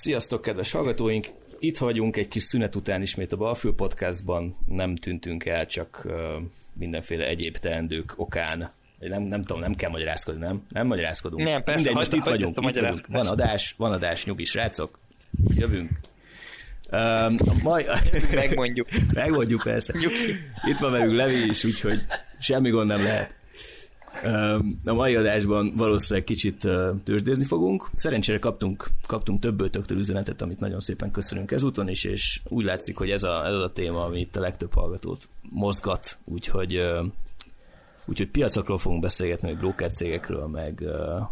Sziasztok, kedves hallgatóink! Itt vagyunk egy kis szünet után ismét a Balfő Podcastban. Nem tűntünk el, csak mindenféle egyéb teendők okán. Nem, nem tudom, nem kell magyarázkodni, nem? Nem magyarázkodunk. Nem, persze, Mindegy, most itt vagyunk, itt vagyunk. Van adás, van adás, nyugi srácok. Jövünk. Um, majd, Megmondjuk. Megmondjuk persze. Itt van velünk Levi is, úgyhogy semmi gond nem lehet. A mai adásban valószínűleg kicsit tőzsdézni fogunk. Szerencsére kaptunk, kaptunk több ötöktől üzenetet, amit nagyon szépen köszönünk ezúton is, és úgy látszik, hogy ez a, ez a téma, ami itt a legtöbb hallgatót mozgat, úgyhogy, úgyhogy piacokról fogunk beszélgetni, meg broker cégekről, meg, meg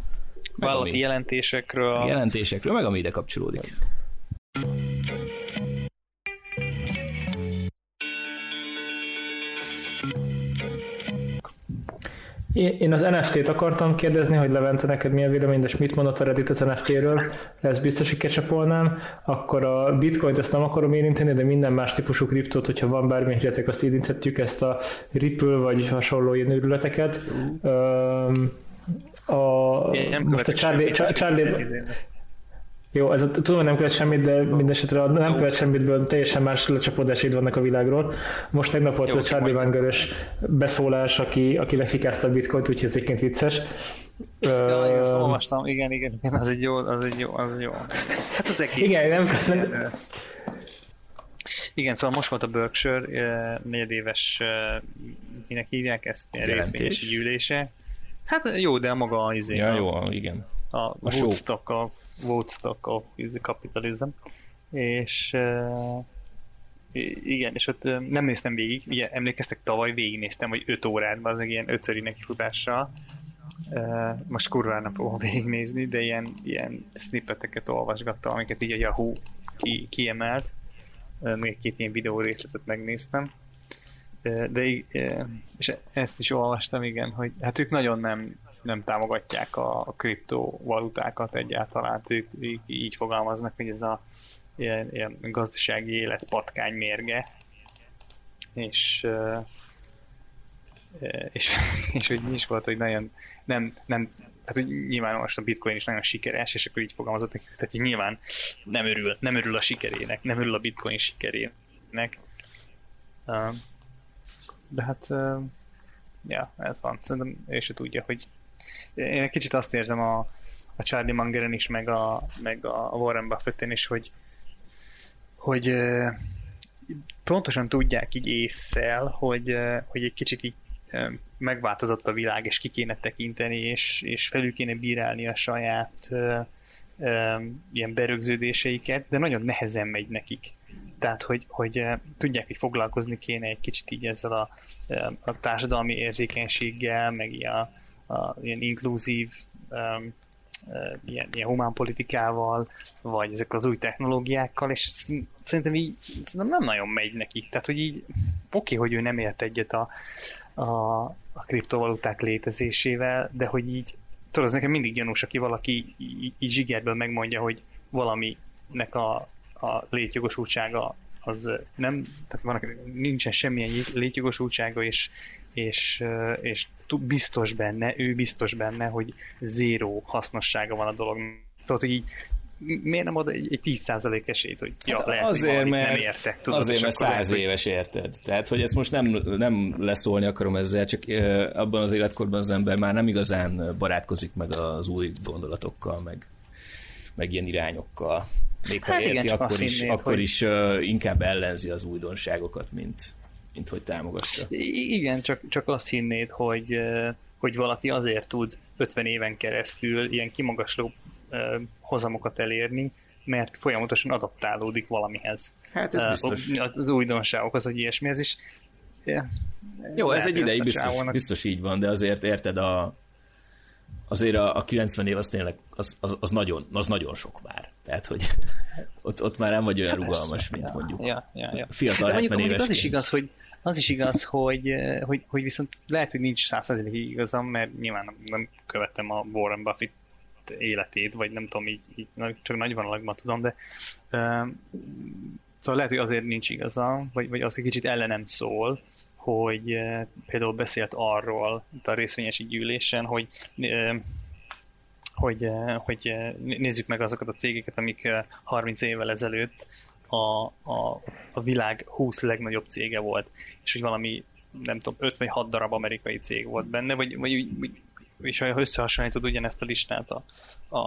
Vállalati ami, jelentésekről. jelentésekről, meg ami ide kapcsolódik. Én az NFT-t akartam kérdezni, hogy Levente, neked mi a vélemény, és mit mondott a Reddit az NFT-ről, ez biztos, hogy kecsapolnám, akkor a bitcoint ezt nem akarom érinteni, de minden más típusú kriptót, hogyha van bármilyen hülyetek, azt érinthetjük, ezt a Ripple vagy hasonló ilyen őrületeket. Öm, a, most a Charlie. Charlie, jó, ez a, tudom, nem követ semmit, de mindesetre a nem követ semmitből teljesen más lecsapódásaid vannak a világról. Most tegnap volt Jó, a Charlie Wangerös beszólás, aki, aki lefikázta a bitcoint, úgyhogy ez egyébként vicces. Ja, én ezt olvastam, igen, igen, igen, az egy jó, az egy jó, az egy jó. Hát az egész. Igen, nem köszönöm. Igen, szóval most volt a Berkshire negyedéves, minek hívják ezt, részvényesi gyűlése. Hát jó, de a maga az izé, Ja, a- jó, igen. a, A a show. Woodstock of, Woodstock of capitalism. És uh, igen, és ott uh, nem néztem végig, ugye emlékeztek, tavaly végignéztem, hogy 5 órát, az egy ilyen ötszöri nekifutással. Uh, most kurvára fogom végignézni, de ilyen, ilyen snippeteket olvasgattam, amiket így a Yahoo ki, kiemelt. Még egy-két ilyen videó részletet megnéztem. De és ezt is olvastam, igen, hogy hát ők nagyon nem, nem támogatják a, kriptovalutákat egyáltalán, ők, ők így fogalmaznak, hogy ez a ilyen, ilyen gazdasági élet patkány mérge, és és, és hogy mi is volt, hogy nagyon nem, nem tehát hogy nyilván most a bitcoin is nagyon sikeres, és akkor így fogalmazott, neki, tehát hogy nyilván nem örül, nem örül a sikerének, nem örül a bitcoin sikerének. De hát ja, ez van. Szerintem ő se tudja, hogy én egy kicsit azt érzem a, a Charlie Mangeren is, meg a, meg a Warren Buffetten is, hogy hogy pontosan tudják így észszel, hogy, hogy egy kicsit így megváltozott a világ, és ki kéne tekinteni, és, és felül kéne bírálni a saját ilyen berögződéseiket, de nagyon nehezen megy nekik. Tehát, hogy, hogy tudják, hogy foglalkozni kéne egy kicsit így ezzel a, a társadalmi érzékenységgel, meg ilyen, a, ilyen inkluzív um, ilyen, ilyen humán politikával, vagy ezek az új technológiákkal, és sz- szerintem így szerintem nem nagyon megy nekik. Tehát, hogy így oké, hogy ő nem ért egyet a, a, a kriptovaluták létezésével, de hogy így, tudod, az nekem mindig gyanús, aki valaki így, így zsigerből megmondja, hogy valaminek a, a létjogosultsága az nem, tehát van, nincsen semmilyen létjogosultsága, és, és, és biztos benne, ő biztos benne, hogy zéró hasznossága van a dolog. Tudod, hogy így miért nem ad egy, egy 10% esélyt, hogy ja, Hát lehet, azért, hogy mert, nem értek. Tudod, azért, mert száz hogy- éves érted. Tehát, hogy ezt most nem, nem leszólni akarom ezzel, csak ö, abban az életkorban az ember már nem igazán barátkozik meg az új gondolatokkal, meg, meg ilyen irányokkal. Még ha Hát igen, érti, csak akkor is, hinnéd, akkor hogy- is ö, inkább ellenzi az újdonságokat, mint, mint hogy támogassa. I- Igen, csak, csak azt hinnéd, hogy, hogy valaki azért tud 50 éven keresztül ilyen kimagasló hozamokat elérni, mert folyamatosan adaptálódik valamihez. Hát ez biztos. Az újdonságokhoz, vagy ilyesmihez is. eh, Jó, ez lehet, egy hogy ideig biztos, csávónak- biztos így van, de azért érted a azért a, a 90 év az tényleg az, az, az, nagyon, az nagyon sok már. Tehát, hogy ott, ott már nem vagy olyan rugalmas, Persze, mint ja, mondjuk Ja, ja, ja. fiatal De mondjuk, 70 mondjuk az is igaz, hogy az is igaz, hogy, eh, hogy, hogy viszont lehet, hogy nincs százszerzelékig igazam, mert nyilván nem, nem követtem a Warren Buffett életét, vagy nem tudom, így, így csak nagy vonalakban tudom, de um, szóval lehet, hogy azért nincs igaza, vagy, vagy az egy kicsit ellenem szól, hogy uh, például beszélt arról itt a részvényesi gyűlésen, hogy uh, hogy, hogy nézzük meg azokat a cégeket, amik 30 évvel ezelőtt a, a, a világ 20 legnagyobb cége volt, és hogy valami nem tudom, 5 vagy 6 darab amerikai cég volt benne, vagy, vagy és ha összehasonlítod ugyanezt a listát a, a,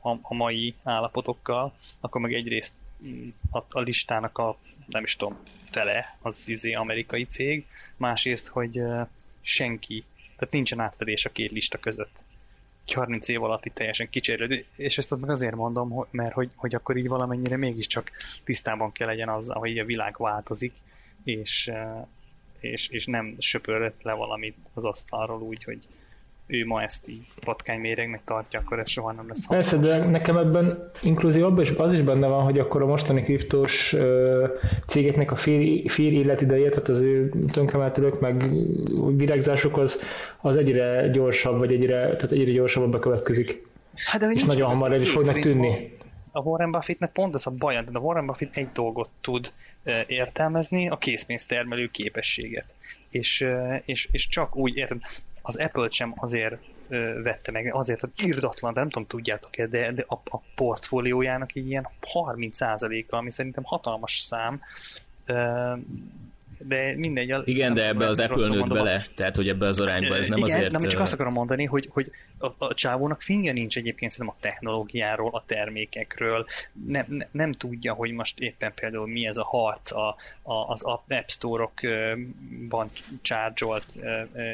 a, a mai állapotokkal, akkor meg egyrészt mm, a, a listának a, nem is tudom, fele az izé amerikai cég, másrészt, hogy senki, tehát nincsen átfedés a két lista között. 30 év alatt itt teljesen kicserélő, és ezt meg azért mondom, mert hogy, hogy akkor így valamennyire mégiscsak tisztában kell legyen azzal, hogy a világ változik, és, és, és nem söpörött le valamit az asztalról úgy, hogy ő ma ezt így patkányméregnek tartja, akkor ez soha nem lesz Persze, de nekem ebben inkluzív abban is, az is benne van, hogy akkor a mostani kriptós cégeknek a fél, fél életideje, tehát az ő tönkremeltőlök, meg virágzásuk az, az egyre gyorsabb, vagy egyre, tehát egyre gyorsabban bekövetkezik. Hát de és nagyon hamar el is fognak tűnni. A Warren Buffettnek pont ez a baj, de a Warren Buffett egy dolgot tud értelmezni, a készpénztermelő képességet. És, és, és csak úgy érted, az Apple sem azért ö, vette meg, azért, hogy irdatlan, de nem tudom, tudjátok-e, de, de a, a portfóliójának így ilyen 30%-a, ami szerintem hatalmas szám, ö, de mindegy. Igen, de ebbe az Apple nőtt bele, tehát hogy ebbe az arányba ez nem igen, azért... Nem, csak azt akarom mondani, hogy, hogy a, a csávónak fingja nincs egyébként szerintem a technológiáról, a termékekről, nem, ne, nem tudja, hogy most éppen például mi ez a harc a, a, az App Store-okban charge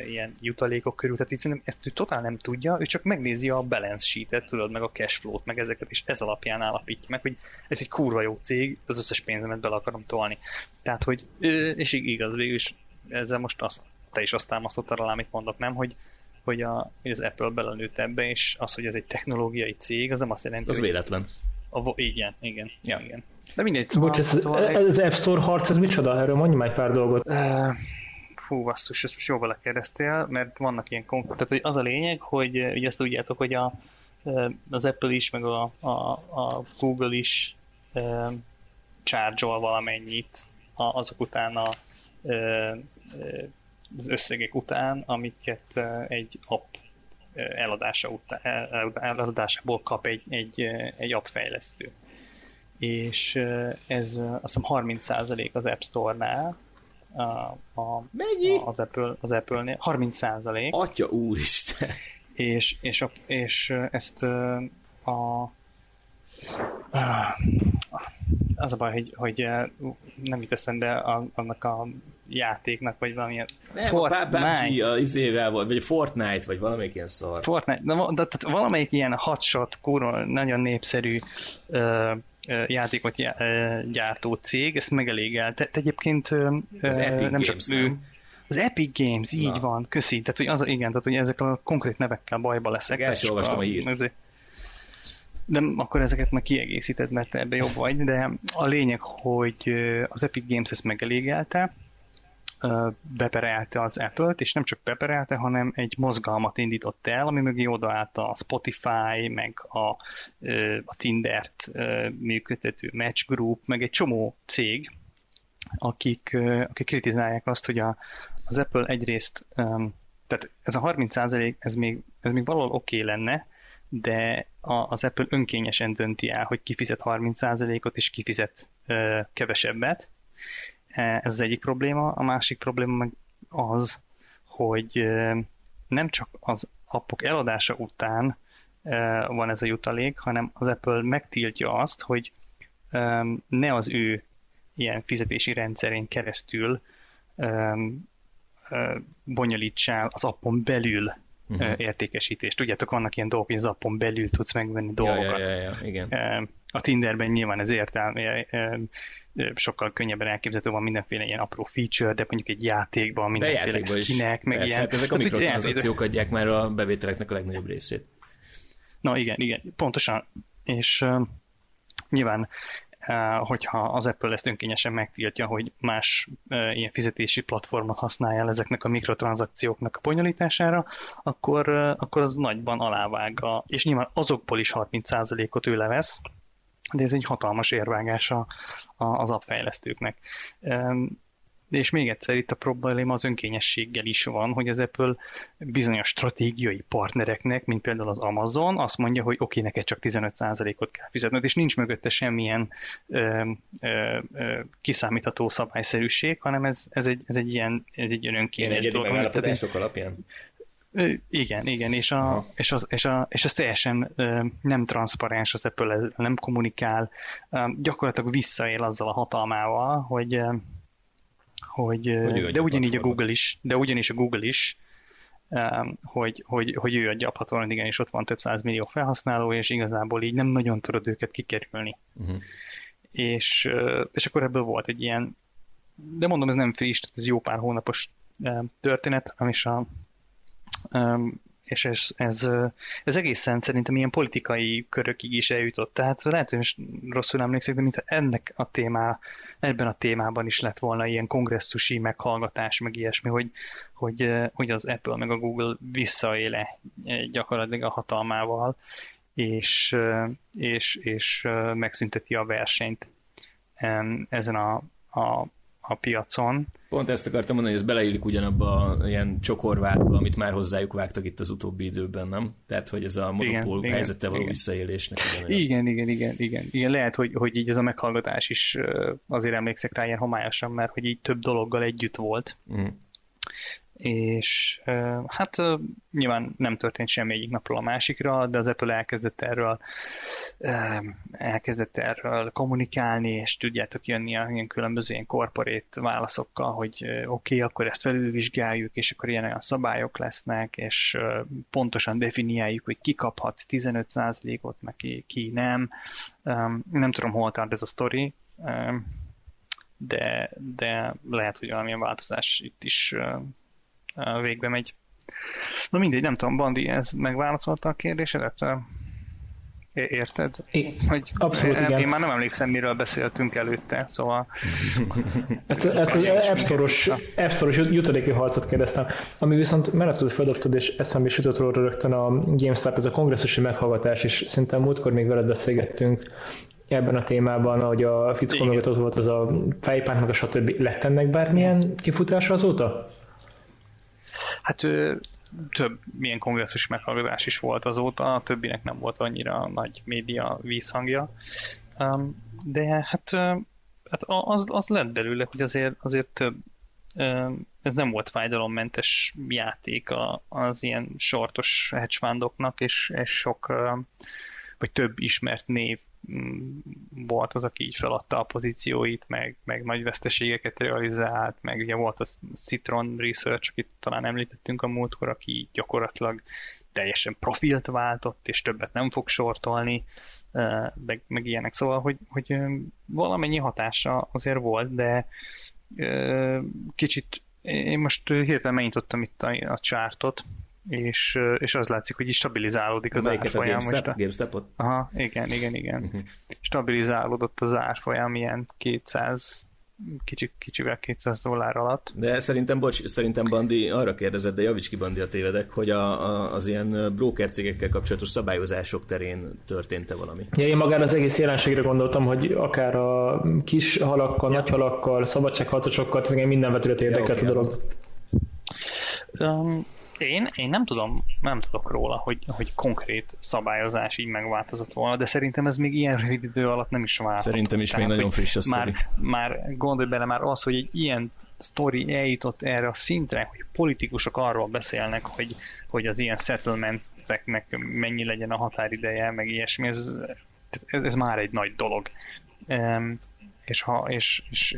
ilyen jutalékok körül, tehát így szerintem ezt ő totál nem tudja, ő csak megnézi a balance sheet-et, tudod, meg a cash flow-t, meg ezeket, és ez alapján állapítja meg, hogy ez egy kurva jó cég, az összes pénzemet bele akarom tolni. Tehát, hogy, és igaz, végül is ezzel most azt, te is azt támasztottad alá, amit mondok, nem, hogy, hogy, a, hogy az Apple belenőtt ebbe, és az, hogy ez egy technológiai cég, az nem azt jelenti, Az hogy véletlen. A, igen, igen, ja. igen. De mindegy, szóval... Bocs, ez, szóval ez az App Store harc, ez micsoda? Erről mondj már egy pár dolgot. Uh, fú, basszus, ezt most jól belekérdeztél, mert vannak ilyen konkrét... Tehát hogy az a lényeg, hogy ugye ezt tudjátok, hogy a, az Apple is, meg a, a, a Google is charge valamennyit azok után a, az összegek után, amiket egy app eladása után, eladásából kap egy, egy, egy app fejlesztő. És ez azt hiszem 30% az App Store-nál, a, a, Mennyi? Az, Apple, az Apple-nél. 30 százalék. Atya úristen! És, és, a, és ezt a, az a baj, hogy, hogy nem jut eszembe annak a játéknak, vagy valamilyen nem, Fortnite. a PUBG a izével volt, vagy Fortnite, vagy valamelyik ilyen szar. Fortnite, de, de, de tehát valamelyik ilyen hotshot, kurva, nagyon népszerű uh, játékot gyártó cég, ezt megelégelte. Te egyébként az Epic nem Games, csak ő, az Epic Games, így Na. van, köszi. Tehát, hogy az, igen, tehát, hogy ezek a konkrét nevekkel bajba leszek. Első olvastam a hírt de akkor ezeket meg kiegészíted, mert ebbe jobb vagy, de a lényeg, hogy az Epic Games ezt megelégelte, beperelte az Apple-t, és nem csak beperelte, hanem egy mozgalmat indított el, ami mögé odaállt a Spotify, meg a, a Tindert működtető Match Group, meg egy csomó cég, akik, akik kritizálják azt, hogy a, az Apple egyrészt, tehát ez a 30% ez még, ez még valahol oké okay lenne, de a, az Apple önkényesen dönti el, hogy kifizet 30%-ot és kifizet kevesebbet. E, ez az egyik probléma. A másik probléma meg az, hogy ö, nem csak az appok eladása után ö, van ez a jutalék, hanem az Apple megtiltja azt, hogy ne az ő ilyen fizetési rendszerén keresztül bonyolítsál az appon belül uh-huh. értékesítést. Tudjátok, vannak ilyen dolgok, hogy az appon belül tudsz megvenni dolgokat. Ja, ja, ja, ja, igen. A Tinderben nyilván ez értelme, sokkal könnyebben elképzelhető van mindenféle ilyen apró feature, de mondjuk egy játékban mindenféle skinek, meg Persze, ilyen. Hát ezek a mikrotranszakciók adják már a bevételeknek a legnagyobb részét. Na igen, igen, pontosan. És uh, nyilván hogyha az Apple ezt önkényesen megtiltja, hogy más ilyen fizetési platformot használja ezeknek a mikrotranszakcióknak a bonyolítására, akkor, akkor az nagyban alávág. A, és nyilván azokból is 30%-ot ő levesz, de ez egy hatalmas érvágás a, a, az appfejlesztőknek. és még egyszer itt a probléma az önkényességgel is van, hogy az Apple bizonyos stratégiai partnereknek, mint például az Amazon, azt mondja, hogy oké, okay, neked csak 15%-ot kell fizetned, és nincs mögötte semmilyen ö, ö, ö, kiszámítható szabályszerűség, hanem ez, ez, egy, ez egy ilyen, ez egy ilyen önkényes dolog. megállapodások alapján? Igen, igen, és, a, és, az, és, a, és az teljesen nem transzparens az Apple, nem kommunikál, gyakorlatilag visszaél azzal a hatalmával, hogy, hogy, hogy de ugyanígy a Google is, de ugyanis a Google is, hogy, hogy, hogy ő adja a platformon, igen, és ott van több száz millió felhasználó, és igazából így nem nagyon tudod őket kikerülni. Uh-huh. És, és akkor ebből volt egy ilyen, de mondom, ez nem friss, ez jó pár hónapos történet, ami a és ez, ez, ez egészen szerintem ilyen politikai körökig is eljutott. Tehát lehet, hogy rosszul emlékszem, de mintha ennek a témá, ebben a témában is lett volna ilyen kongresszusi meghallgatás, meg ilyesmi, hogy, hogy, hogy az Apple meg a Google visszaéle gyakorlatilag a hatalmával, és, és, és megszünteti a versenyt ezen a, a a piacon. Pont ezt akartam mondani, hogy ez beleillik ugyanabba a ilyen csokorvádba, amit már hozzájuk vágtak itt az utóbbi időben, nem? Tehát, hogy ez a monopól igen, helyzettel való igen. visszaélésnek. Igen, igen, igen, igen, igen. Lehet, hogy, hogy így ez a meghallgatás is azért emlékszek rá ilyen homályosan, mert hogy így több dologgal együtt volt. Mm és hát nyilván nem történt semmi egyik napról a másikra, de az Apple elkezdett erről elkezdett erről kommunikálni, és tudjátok jönni a ilyen különböző ilyen korporét válaszokkal, hogy oké, okay, akkor ezt felülvizsgáljuk, és akkor ilyen olyan szabályok lesznek, és pontosan definiáljuk, hogy ki kaphat 15%-ot, meg ki, ki nem. Nem tudom, hol tart ez a sztori, de, de lehet, hogy valamilyen változás itt is végbe megy. Na mindegy, nem tudom, Bandi, ez megválaszolta a kérdésedet? Érted? É, hogy Abszolút, én, igen. Én már nem emlékszem, miről beszéltünk előtte, szóval... Ezt, ezt az App Store-os jutadéki harcot kérdeztem, ami viszont menetet feldobtad, és eszembe is jutott róla rögtön a GameStop, ez a kongresszusi meghallgatás, és szinte múltkor még veled beszélgettünk ebben a témában, hogy a fickó mögött ott volt az a fejpánt, meg a stb. Lett ennek bármilyen kifutása azóta? Hát több milyen kongresszus meghallgatás is volt azóta, a többinek nem volt annyira nagy média vízhangja. De hát, hát az, az lett belőle, hogy azért, azért több ez nem volt fájdalommentes játék az ilyen sortos hedgefundoknak, és, és sok, vagy több ismert név volt az, aki így feladta a pozícióit, meg, meg nagy veszteségeket realizált, meg ugye volt a Citron Research, akit talán említettünk a múltkor, aki gyakorlatilag teljesen profilt váltott, és többet nem fog sortolni, meg, meg ilyenek. Szóval, hogy, hogy valamennyi hatása azért volt, de kicsit én most hirtelen megnyitottam itt a, a csártot, és, és az látszik, hogy is stabilizálódik az Melyiket árfolyam. A GameStop? GameStopot? Aha, igen, igen, igen. Uh-huh. Stabilizálódott az árfolyam ilyen 200 kicsi, kicsivel 200 dollár alatt. De szerintem, bocs, szerintem Bandi arra kérdezett, de javíts ki Bandi a tévedek, hogy a, a, az ilyen broker cégekkel kapcsolatos szabályozások terén történt-e valami? Ja, én magára az egész jelenségre gondoltam, hogy akár a kis halakkal, ja. nagy halakkal, szabadságharcosokkal, minden vetület érdekelt ja, okay. a dolog. Um, én, én nem tudom, nem tudok róla, hogy, hogy konkrét szabályozás így megváltozott volna, de szerintem ez még ilyen rövid idő alatt nem is változott. Szerintem is Tehát, még nagyon friss a sztori. Már, már gondolj bele már az, hogy egy ilyen sztori eljutott erre a szintre, hogy politikusok arról beszélnek, hogy, hogy az ilyen settlementeknek mennyi legyen a határideje, meg ilyesmi, ez, ez, ez már egy nagy dolog. Um, és, ha, és, és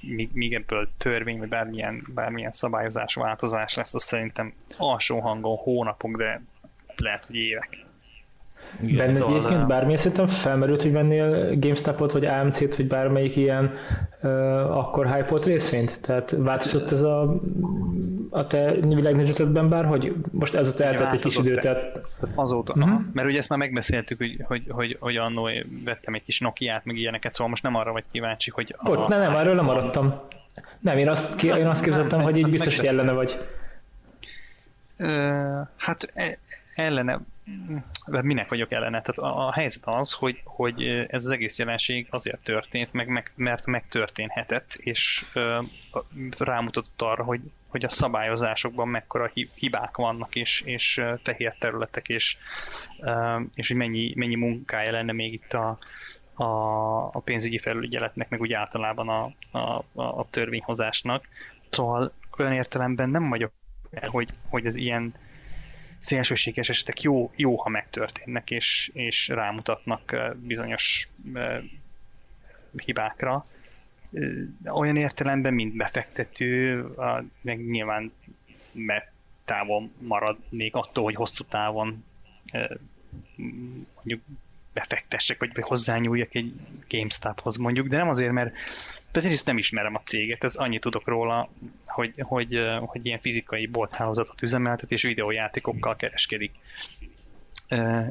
míg, míg ebből törvény, vagy bármilyen, bármilyen szabályozás, változás lesz, az szerintem alsó hangon hónapok, de lehet, hogy évek. Igen, Benned szóval egyébként bármilyen szinten felmerült, hogy vennél GameStop-ot, vagy AMC-t, vagy bármelyik ilyen uh, akkor hype részvényt? Tehát változott ez a, a te világnézetedben bár, hogy most ez ott eltelt egy kis idő, tehát... Azóta, uh-huh. mert ugye ezt már megbeszéltük, hogy, hogy, hogy, hogy annó vettem egy kis Nokia-t, meg ilyeneket, szóval most nem arra vagy kíváncsi, hogy... A, Bocs, nem, nem, erről nem maradtam. Nem, én azt, én azt képzeltem, hogy így biztos, hogy ellene vagy. Uh, hát e, ellene minek vagyok ellene? Tehát a, a helyzet az, hogy, hogy ez az egész jelenség azért történt, meg, meg, mert megtörténhetett, és ö, rámutatott arra, hogy, hogy a szabályozásokban mekkora hibák vannak, és, és fehér területek, és, ö, és hogy mennyi, mennyi munkája lenne még itt a, a, a pénzügyi felügyeletnek, meg úgy általában a, a, a törvényhozásnak. Szóval olyan értelemben nem vagyok hogy, hogy az ilyen szélsőséges esetek jó, jó ha megtörténnek, és, és rámutatnak bizonyos hibákra. Olyan értelemben, mint befektető, meg nyilván mert távol maradnék attól, hogy hosszú távon mondjuk befektessek, vagy hozzányúljak egy GameStophoz mondjuk, de nem azért, mert tehát én ezt nem ismerem a céget, ez annyit tudok róla, hogy, hogy, hogy ilyen fizikai bolthálózatot üzemeltet, és videójátékokkal kereskedik.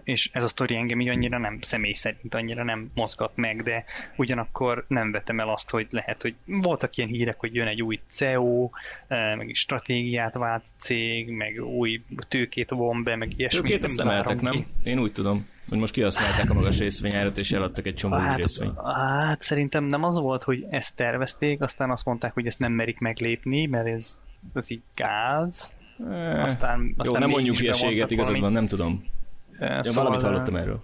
És ez a sztori engem így annyira nem, személy szerint annyira nem mozgat meg, de ugyanakkor nem vetem el azt, hogy lehet, hogy voltak ilyen hírek, hogy jön egy új CEO, meg stratégiát vált cég, meg új tőkét von be, meg ilyesmi. Tőkét ezt nem nem? Én úgy tudom hogy most kihasználták a magas részvényárat, és eladtak egy csomó hát, részvényt. Hát szerintem nem az volt, hogy ezt tervezték, aztán azt mondták, hogy ezt nem merik meglépni, mert ez, ez így gáz. Eh, aztán, aztán jó, nem mondjuk hülyeséget, igazad van, nem tudom. Eh, ja, szóval valamit hallottam erről.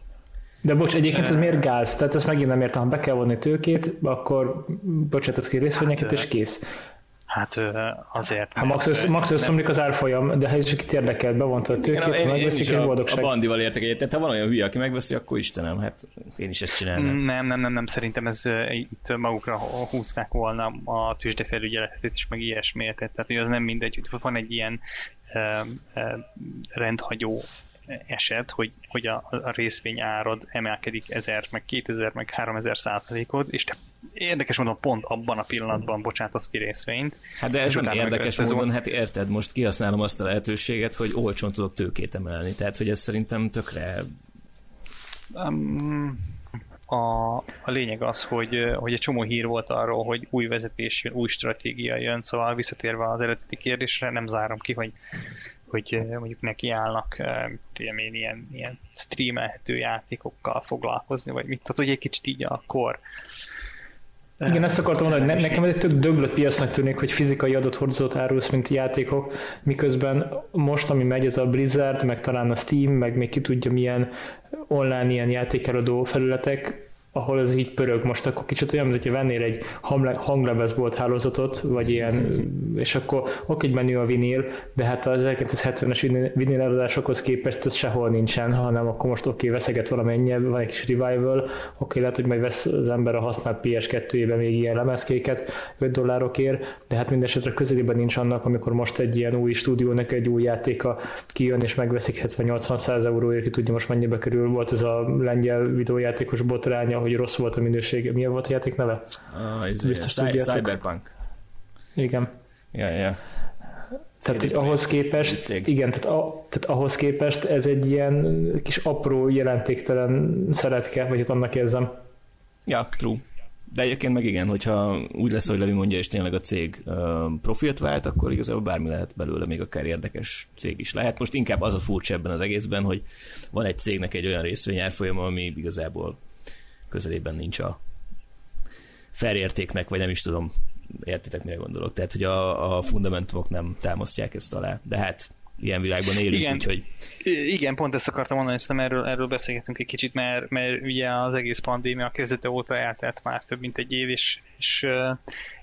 De bocs, egyébként ez miért gáz? Tehát ezt megint nem értem, ha be kell vonni tőkét, akkor bocsátasz ki részvényeket, hát, és kész. Hát azért. Hát max, össz, max összeomlik az árfolyam, de ha is kit érdekel, bevonta a tőkét, én, megveszik, és boldogság. A bandival értek egyet, tehát ha van olyan hülye, aki megveszi, akkor Istenem, hát én is ezt csinálnám. Nem, nem, nem, nem, szerintem ez itt magukra húzták volna a tűzdefelügyeletet is, meg ilyesmiért, tehát hogy az nem mindegy, van egy ilyen rendhagyó eset, hogy, hogy a, a részvény árad emelkedik 1000, meg 2000, meg 3000 százalékot, és te érdekes módon pont abban a pillanatban bocsátasz ki részvényt. Hát de ez nem érdekes módon, hát érted, most kihasználom azt a lehetőséget, hogy olcsón tudok tőkét emelni, tehát hogy ez szerintem tökre um, a, a lényeg az, hogy, hogy egy csomó hír volt arról, hogy új vezetés jön, új stratégia jön, szóval visszatérve az eredeti kérdésre, nem zárom ki, hogy hogy mondjuk nekiállnak tudom én, ilyen, ilyen streamelhető játékokkal foglalkozni, vagy mit, tehát hogy egy kicsit így a kor. Igen, ezt akartam mondani, hogy nekem egy tök döglött piacnak tűnik, hogy fizikai adathordozót árulsz, mint játékok, miközben most, ami megy, ez a Blizzard, meg talán a Steam, meg még ki tudja milyen online ilyen játékeladó felületek, ahol ez így pörög. Most, akkor kicsit olyan, mint hogyha vennél egy hanglemezbolt hálózatot, vagy ilyen, és akkor oké, egy menü a vinil, de hát az 1970-es vinil eladásokhoz képest ez sehol nincsen, hanem akkor most oké, veszeget valamennyi, van egy kis revival, oké, lehet, hogy majd vesz az ember a használt PS2-ében még ilyen lemezkéket 5 dollárokért, de hát mindesetre közelében nincs annak, amikor most egy ilyen új stúdiónak egy új játéka kijön és megveszik 70-80-100 euróért, ki tudja most mennyibe kerül, volt ez a lengyel videójátékos botránya, hogy rossz volt a minőség. Mi volt a játék neve? Ah, ez Biztos Cyberpunk. Igen. Ja, ja. Tehát, hogy ahhoz képest, igen, tehát, a, tehát ahhoz képest ez egy ilyen kis apró, jelentéktelen szeretke, vagy hát annak érzem. Ja, true. De egyébként meg igen, hogyha úgy lesz, hogy Levi mondja, és tényleg a cég uh, profilt vált, akkor igazából bármi lehet belőle, még akár érdekes cég is lehet. Most inkább az a furcsa ebben az egészben, hogy van egy cégnek egy olyan részvényárfolyama, ami igazából közelében nincs a felértéknek, vagy nem is tudom, értitek, mire gondolok. Tehát, hogy a, a fundamentumok nem támasztják ezt alá. De hát ilyen világban élünk, igen. úgyhogy... Igen, pont ezt akartam mondani, hogy erről, erről beszélgetünk egy kicsit, mert, mert ugye az egész pandémia kezdete óta eltelt már több mint egy év, és, és,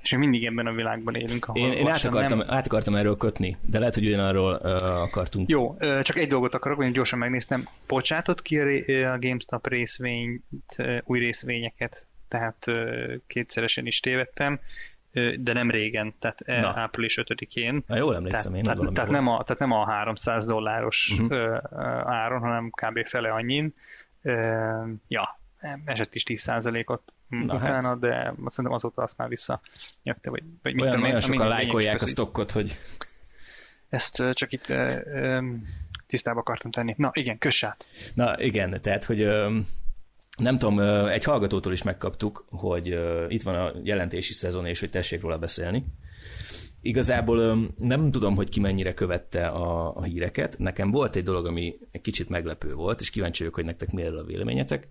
és még mindig ebben a világban élünk. Ahol én, én át, akartam, nem... át akartam erről kötni, de lehet, hogy ugyanarról uh, akartunk. Jó, uh, csak egy dolgot akarok, hogy gyorsan megnéztem. Bocsátott ki a, GameStop részvényt, új részvényeket, tehát kétszeresen is tévedtem de nem régen, tehát Na. április 5-én. Na, jól emlékszem tehát, én, tehát, tehát, nem a, tehát nem a 300 dolláros uh-huh. áron, hanem kb. fele annyin. Ja, esett is 10%-ot Na, utána, hát. de szerintem azóta azt már vissza nyögte, vagy, vagy mit tudom, olyan sokan lájkolják a stockot, hogy ezt csak itt tisztába akartam tenni. Na igen, kössát. Na igen, tehát, hogy nem tudom, egy hallgatótól is megkaptuk, hogy itt van a jelentési szezon, és hogy tessék róla beszélni. igazából nem tudom, hogy ki mennyire követte a, a híreket. Nekem volt egy dolog, ami egy kicsit meglepő volt, és kíváncsi vagyok, hogy nektek mi a véleményetek.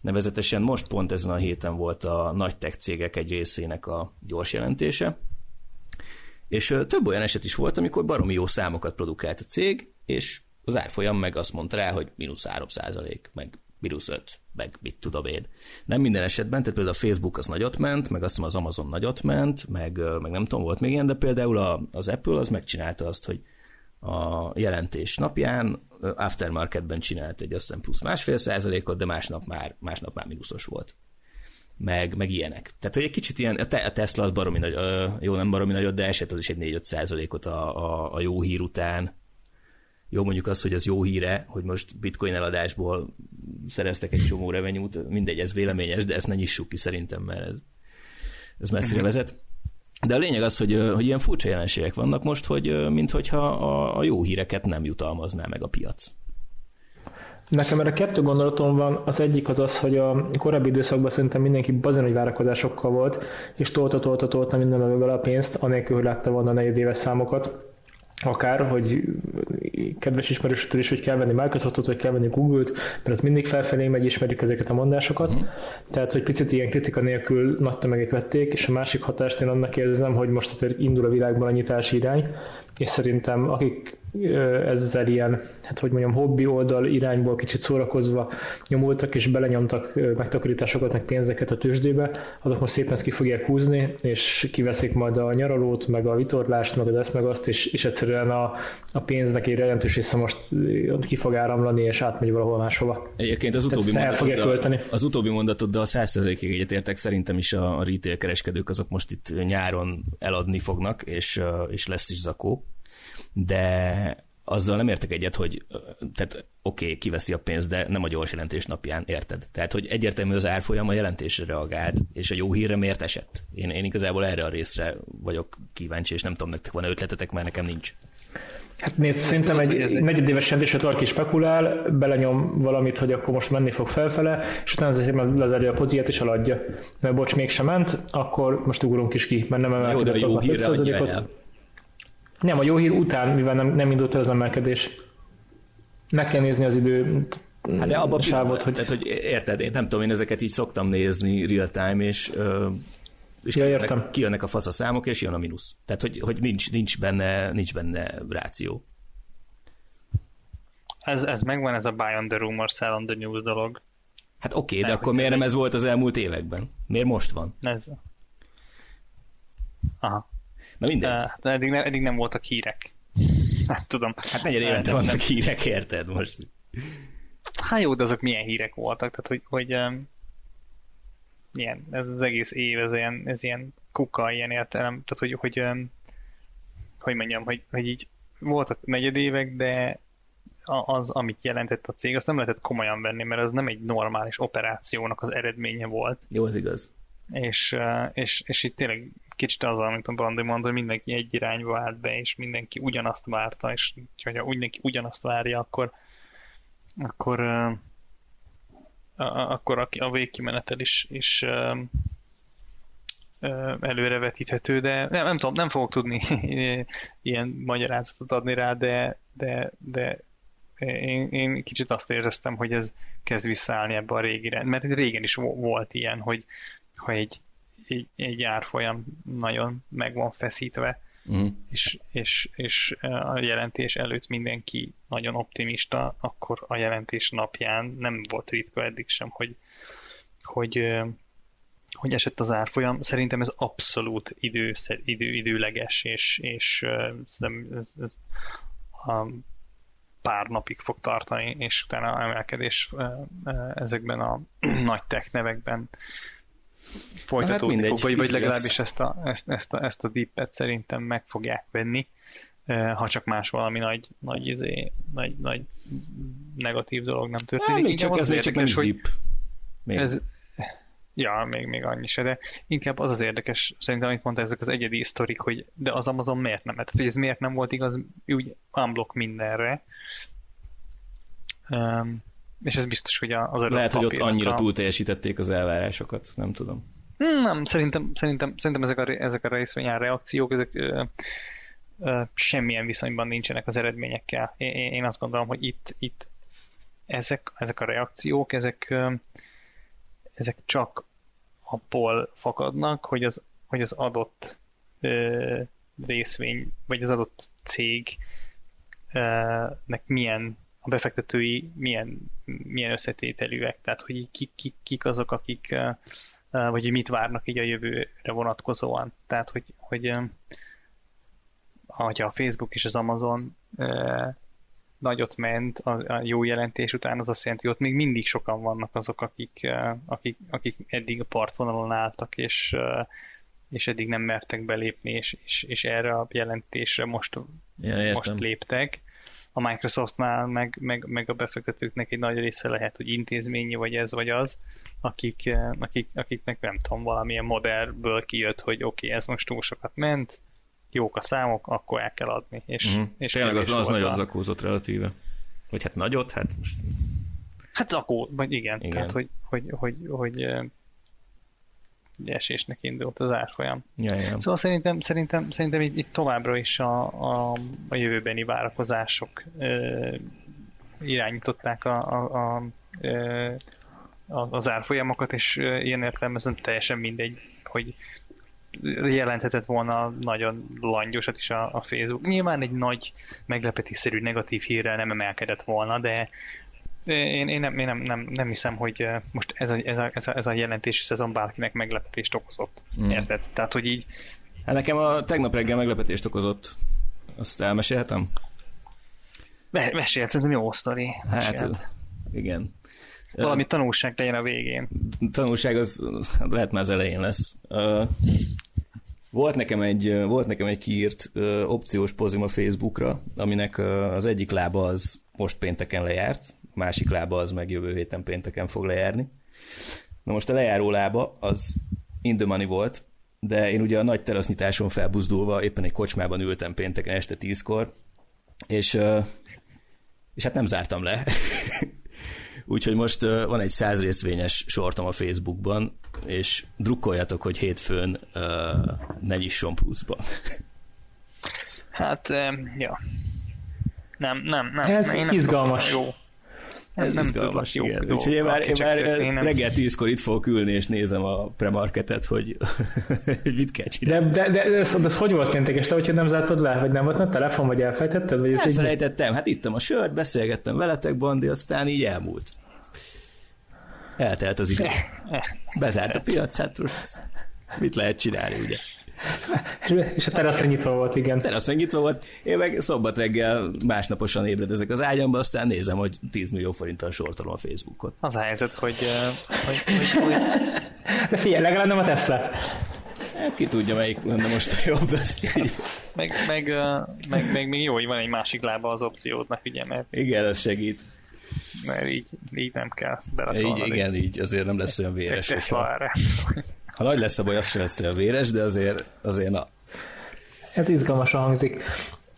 Nevezetesen most pont ezen a héten volt a nagy tech cégek egy részének a gyors jelentése, és több olyan eset is volt, amikor baromi jó számokat produkált a cég, és az árfolyam meg azt mondta rá, hogy mínusz 3 százalék, meg mínusz 5, meg mit tudom én. Nem minden esetben, tehát például a Facebook az nagyot ment, meg azt hiszem az Amazon nagyot ment, meg, meg nem tudom, volt még ilyen, de például a, az Apple az megcsinálta azt, hogy a jelentés napján aftermarketben csinált egy azt hiszem plusz másfél százalékot, de másnap már, másnap már mínuszos volt. Meg, meg ilyenek. Tehát, hogy egy kicsit ilyen, a Tesla az baromi nagy, jó nem baromi nagyot, de eset az is egy 4-5 százalékot a, a, a jó hír után, jó mondjuk az, hogy az jó híre, hogy most bitcoin eladásból szereztek egy csomó revenue mindegy, ez véleményes, de ezt ne nyissuk ki szerintem, mert ez, ez messzire mhm. vezet. De a lényeg az, hogy, hogy ilyen furcsa jelenségek vannak most, hogy minthogyha a, a jó híreket nem jutalmazná meg a piac. Nekem erre kettő gondolatom van. Az egyik az az, hogy a korábbi időszakban szerintem mindenki bazen nagy várakozásokkal volt, és tolta, tolta, tolta minden a pénzt, anélkül, hogy látta volna a negyedéves számokat akár, hogy kedves ismerősötől is, hogy kell venni Microsoftot, vagy kell venni Google-t, mert az mindig felfelé megy, ismerjük ezeket a mondásokat. Mm. Tehát, hogy picit ilyen kritika nélkül nagy tömegek vették, és a másik hatást én annak érzem, hogy most azért indul a világban a nyitási irány, és szerintem akik ezzel ilyen, hát hogy mondjam, hobbi oldal irányból kicsit szórakozva nyomultak és belenyomtak megtakarításokat, meg pénzeket a tőzsdébe, azok most szépen ezt ki fogják húzni, és kiveszik majd a nyaralót, meg a vitorlást, meg az ezt, meg azt, és, és egyszerűen a, a pénznek egy jelentős része most ki fog áramlani, és átmegy valahol máshova. Egyébként az utóbbi, mondatoddal, az utóbbi mondatoddal 100%-ig egyetértek, szerintem is a, a retail kereskedők azok most itt nyáron eladni fognak, és, és lesz is zakó de azzal nem értek egyet, hogy tehát oké, okay, kiveszi a pénzt, de nem a gyors jelentés napján, érted? Tehát, hogy egyértelmű az árfolyam a jelentésre reagált, és a jó hírre miért esett? Én, én igazából erre a részre vagyok kíváncsi, és nem tudom, nektek van ötletetek, mert nekem nincs. Hát nézd, szerintem egy negyedéves jelentésre valaki spekulál, belenyom valamit, hogy akkor most menni fog felfele, és utána azért lezárja a pozíját és eladja. Mert bocs, mégsem ment, akkor most ugrunk is ki, mert nem emelkedett Jó, de a jó hírre adja el. Nem, a jó hír után, mivel nem, nem indult el az emelkedés. Meg kell nézni az idő Hát de abban sávot, hogy... Tehát, hogy érted, én nem tudom, én ezeket így szoktam nézni real time, és, és ja, kijönnek, értem. kijönnek a fasz a számok, és jön a mínusz. Tehát, hogy, hogy nincs, nincs, benne, nincs benne ráció. Ez, ez megvan, ez a buy on the rumor, sell on the news dolog. Hát oké, okay, de akkor miért nem ez volt az elmúlt években? Miért most van? Ez... Aha. Na mindegy. Hát eddig, nem, eddig nem voltak hírek. Nem tudom. Hát negyed évente vannak hírek, érted most? Hát jó, de azok milyen hírek voltak, tehát hogy, hogy um, ilyen, ez az egész év, ez ilyen, ez ilyen kuka, ilyen értelem, tehát hogy, hogy um, hogy mondjam, hogy, hogy így voltak negyedévek, de az, amit jelentett a cég, azt nem lehetett komolyan venni, mert az nem egy normális operációnak az eredménye volt. Jó, az igaz. És, és, és itt tényleg kicsit az, amit a Brandi mondta, hogy mindenki egy irányba állt be, és mindenki ugyanazt várta, és ha mindenki ugyanazt várja, akkor akkor akkor a, a végkimenetel is, is előrevetíthető, de nem, nem tudom, nem fogok tudni ilyen magyarázatot adni rá, de, de, de én, én kicsit azt éreztem, hogy ez kezd visszaállni ebbe a régire, mert régen is volt ilyen, hogy, hogy egy, egy, egy árfolyam nagyon meg van feszítve, mm. és, és, és a jelentés előtt mindenki nagyon optimista, akkor a jelentés napján nem volt ritka eddig sem, hogy, hogy, hogy esett az árfolyam. Szerintem ez abszolút idő, idő, időleges, és, és ez, ez a pár napig fog tartani, és utána emelkedés ezekben a nagy tech nevekben folytatódni hát mindegy, fog, vagy, vagy legalábbis ezt a, ezt, ezt, a, ezt a dippet szerintem meg fogják venni, ha csak más valami nagy, nagy, izé, nagy, nagy negatív dolog nem történik. Hát, még csak, ez még csak nem is dip. Még. Ez, ja, még, még annyi se, de inkább az az érdekes, szerintem, amit mondta, ezek az egyedi sztorik, hogy de az Amazon miért nem? Tehát, hogy ez miért nem volt igaz, úgy unblock mindenre. Um, és ez biztos, hogy az Lehet, hogy ott annyira a... túl teljesítették az elvárásokat, nem tudom. Nem, szerintem, szerintem, szerintem ezek, a, ezek a részvényár reakciók, ezek ö, ö, semmilyen viszonyban nincsenek az eredményekkel. Én, én azt gondolom, hogy itt, itt ezek, ezek a reakciók, ezek, ö, ezek csak abból fakadnak, hogy az, hogy az adott ö, részvény, vagy az adott cégnek milyen a befektetői milyen, milyen összetételűek, tehát hogy kik, kik, kik azok, akik vagy hogy mit várnak így a jövőre vonatkozóan. Tehát, hogy, hogy hogyha a Facebook és az Amazon nagyot ment a, a jó jelentés után, az azt jelenti, hogy ott még mindig sokan vannak azok, akik, akik, akik eddig a partvonalon álltak, és, és eddig nem mertek belépni, és, és, és erre a jelentésre most, ja, most léptek a Microsoftnál, meg, meg, meg a befektetőknek egy nagy része lehet, hogy intézményi, vagy ez, vagy az, akik, eh, akik, akiknek nem tudom, valamilyen modellből kijött, hogy oké, okay, ez most túl sokat ment, jók a számok, akkor el kell adni. És, uh-huh. és Tényleg az, az nagyot zakózott relatíve. Vagy hát nagyot, hát most... Hát zakó, vagy igen, igen. tehát hogy, hogy, hogy, hogy, hogy eh, esésnek indult az árfolyam. Ja, ja. Szóval szerintem, szerintem, szerintem itt, itt továbbra is a, a, a jövőbeni várakozások ö, irányították a, a, a, ö, az árfolyamokat, és ilyen értelemben teljesen mindegy, hogy jelenthetett volna nagyon langyosat is a, a Facebook. Nyilván egy nagy meglepetésszerű negatív hírrel nem emelkedett volna, de én, én, nem, én nem, nem, nem hiszem, hogy most ez a, ez, a, ez, a, ez a jelentési szezon bárkinek meglepetést okozott. Mm. Érted? Tehát, hogy így... Hát nekem a tegnap reggel meglepetést okozott. Azt elmesélhetem? Mesélt, szerintem jó sztori. Hát, igen. Valami tanulság legyen a végén. Tanulság az lehet már az elején lesz. Volt nekem egy, volt nekem egy kiírt opciós pozim a Facebookra, aminek az egyik lába az most pénteken lejárt, másik lába az meg jövő héten pénteken fog lejárni. Na most a lejáró lába az in the money volt, de én ugye a nagy terasznyitáson felbuzdulva éppen egy kocsmában ültem pénteken este tízkor, és, és hát nem zártam le. Úgyhogy most van egy száz részvényes sortom a Facebookban, és drukkoljatok, hogy hétfőn ne nyisson pluszban. Hát, ja. Nem, nem, nem. Ez nem izgalmas. Jó. Ez nem izgalmas, jó, igen. Jó, Úgyhogy én már, én már reggel tízkor itt fogok ülni, és nézem a premarketet, hogy, hogy mit kell csinálni. De, de, de, de, ez, de ez hogy volt péntek este, hogyha nem zártad le? Vagy nem volt a telefon, vagy elfejtetted? Vagy Elfelejtettem, hát ittam a sört, beszélgettem veletek, Bandi, aztán így elmúlt. Eltelt az idő. Bezárt a piac, hát most mit lehet csinálni, ugye? És a teraszra nyitva volt, igen. Teraszra nyitva volt, én meg szombat reggel másnaposan ébredezek az ágyamba, aztán nézem, hogy 10 millió forinttal sortolom a Facebookot. Az a helyzet, hogy... hogy, hogy, hogy... De figyelj, legalább nem a Tesla. Hát ki tudja, melyik lenne most a jobb, azt így. Meg, meg, meg, meg, még jó, hogy van egy másik lába az opciódnak, ugye, mert... Igen, ez segít. Mert így, így nem kell beletolni. Igen, így azért nem lesz olyan véres. Hogyha... Ha nagy lesz a baj, az sem lesz olyan véres, de azért, azért na. Ez izgalmasan hangzik.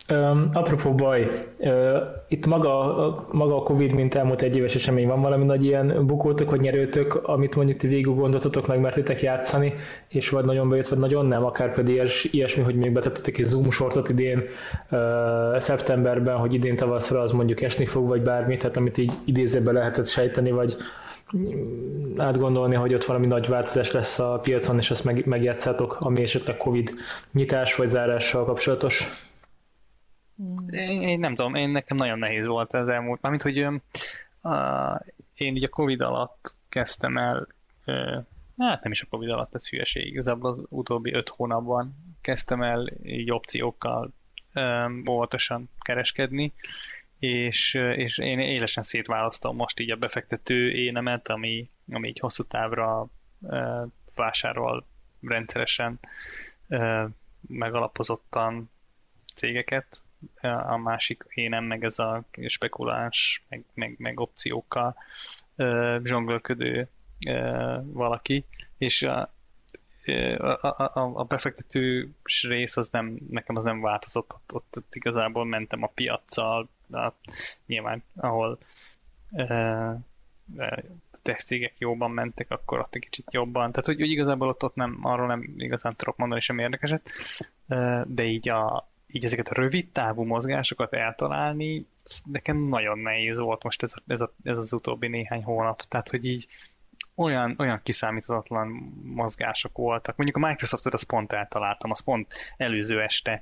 Um, apropó baj, uh, itt maga, maga a Covid, mint elmúlt egy éves esemény, van valami nagy ilyen bukótok, hogy nyerőtök, amit mondjuk ti végig gondoltatok, meg mertétek játszani, és vagy nagyon bejött, vagy nagyon nem, akár pedig ilyes, ilyesmi, hogy még betettetek egy Zoom sortot idén uh, szeptemberben, hogy idén tavaszra az mondjuk esni fog, vagy bármi, tehát amit így idézőben lehetett sejteni, vagy átgondolni, hogy ott valami nagy változás lesz a piacon, és azt meg, megjátszátok, ami esetleg Covid nyitás vagy zárással kapcsolatos? Én, én nem tudom, én nekem nagyon nehéz volt ez elmúlt. Mármint, hogy uh, én így a Covid alatt kezdtem el, uh, hát nem is a Covid alatt, ez hülyeség, igazából az utóbbi öt hónapban kezdtem el így opciókkal um, óvatosan kereskedni, és, és én élesen szétválasztom most így a befektető énemet, ami, ami így hosszú távra e, vásárol rendszeresen megalapozottan cégeket, a másik énem meg ez a spekuláns, meg, meg, meg opciókkal e, zsonglőködő valaki, és a, a, a, a befektető rész az nem, nekem az nem változott, ott, ott, ott igazából mentem a piaccal, de nyilván ahol e, textcégek jobban mentek, akkor ott egy kicsit jobban. Tehát, hogy, hogy igazából ott, ott nem, arról nem igazán tudok mondani sem érdekeset, de így, a, így ezeket a rövid távú mozgásokat eltalálni, nekem nagyon nehéz volt most ez, ez, a, ez az utóbbi néhány hónap. Tehát, hogy így olyan, olyan kiszámíthatatlan mozgások voltak. Mondjuk a Microsoftot azt pont eltaláltam, azt pont előző este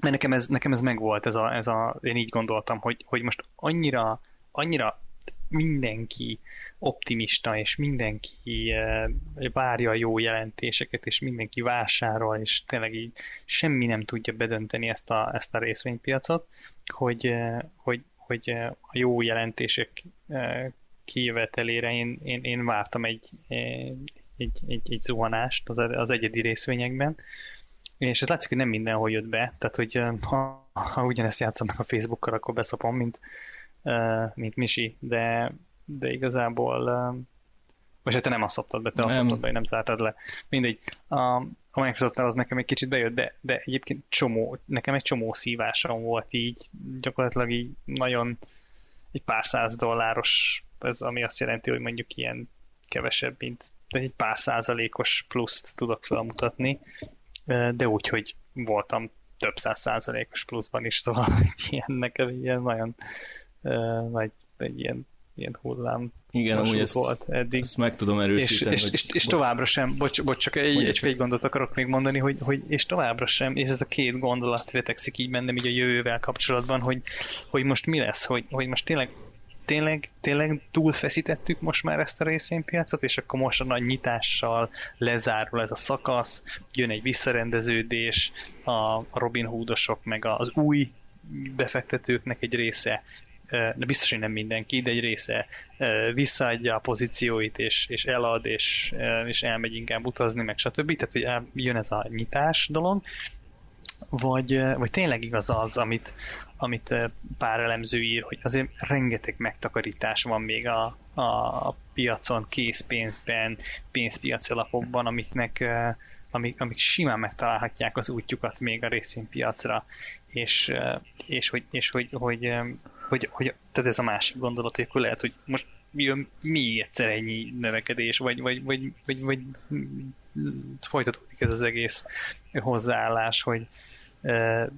mert nekem ez, nekem ez megvolt, ez a, ez a, én így gondoltam, hogy, hogy most annyira, annyira mindenki optimista, és mindenki várja a jó jelentéseket, és mindenki vásárol, és tényleg így semmi nem tudja bedönteni ezt a, ezt a részvénypiacot, hogy, hogy, hogy a jó jelentések kijövetelére én, én, én vártam egy, egy, egy, egy zuhanást az, az egyedi részvényekben, és ez látszik, hogy nem mindenhol jött be, tehát hogy ha, ha ugyanezt játszom meg a Facebookkal, akkor beszopom, mint, mint Misi, de, de igazából vagy hát te nem azt szoptad be, te nem. azt szoptad be, nem zártad le. Mindegy. A, a microsoft az nekem egy kicsit bejött, de, de egyébként csomó, nekem egy csomó szívásom volt így, gyakorlatilag így nagyon egy pár száz dolláros, ez ami azt jelenti, hogy mondjuk ilyen kevesebb, mint egy pár százalékos pluszt tudok felmutatni, de úgy, hogy voltam több száz százalékos pluszban is, szóval ilyen nekem ilyen nagyon uh, nagy, egy ilyen, ilyen hullám igen, amúgy ezt, volt eddig. Ezt meg tudom erősíteni. És, és, és, és továbbra sem, bocs, bocs csak egy, egy egy gondot akarok még mondani, hogy, hogy és továbbra sem, és ez a két gondolat vetekszik így bennem így a jövővel kapcsolatban, hogy, hogy most mi lesz, hogy, hogy most tényleg tényleg, tényleg túlfeszítettük most már ezt a részvénypiacot, és akkor most a nagy nyitással lezárul ez a szakasz, jön egy visszarendeződés, a Robin Hoodosok, meg az új befektetőknek egy része de biztos, hogy nem mindenki, de egy része visszaadja a pozícióit, és, és elad, és, és elmegy inkább utazni, meg stb. Tehát, hogy jön ez a nyitás dolog, vagy, vagy tényleg igaz az, amit, amit pár elemző ír, hogy azért rengeteg megtakarítás van még a, a piacon, készpénzben, pénzpiaci alapokban, amiknek amik, amik simán megtalálhatják az útjukat még a részvénypiacra, és, és, hogy, és hogy, hogy, hogy, hogy, tehát ez a másik gondolat, hogy akkor lehet, hogy most jön mi egyszer ennyi növekedés, vagy, vagy, vagy, vagy, vagy folytatódik ez az egész hozzáállás, hogy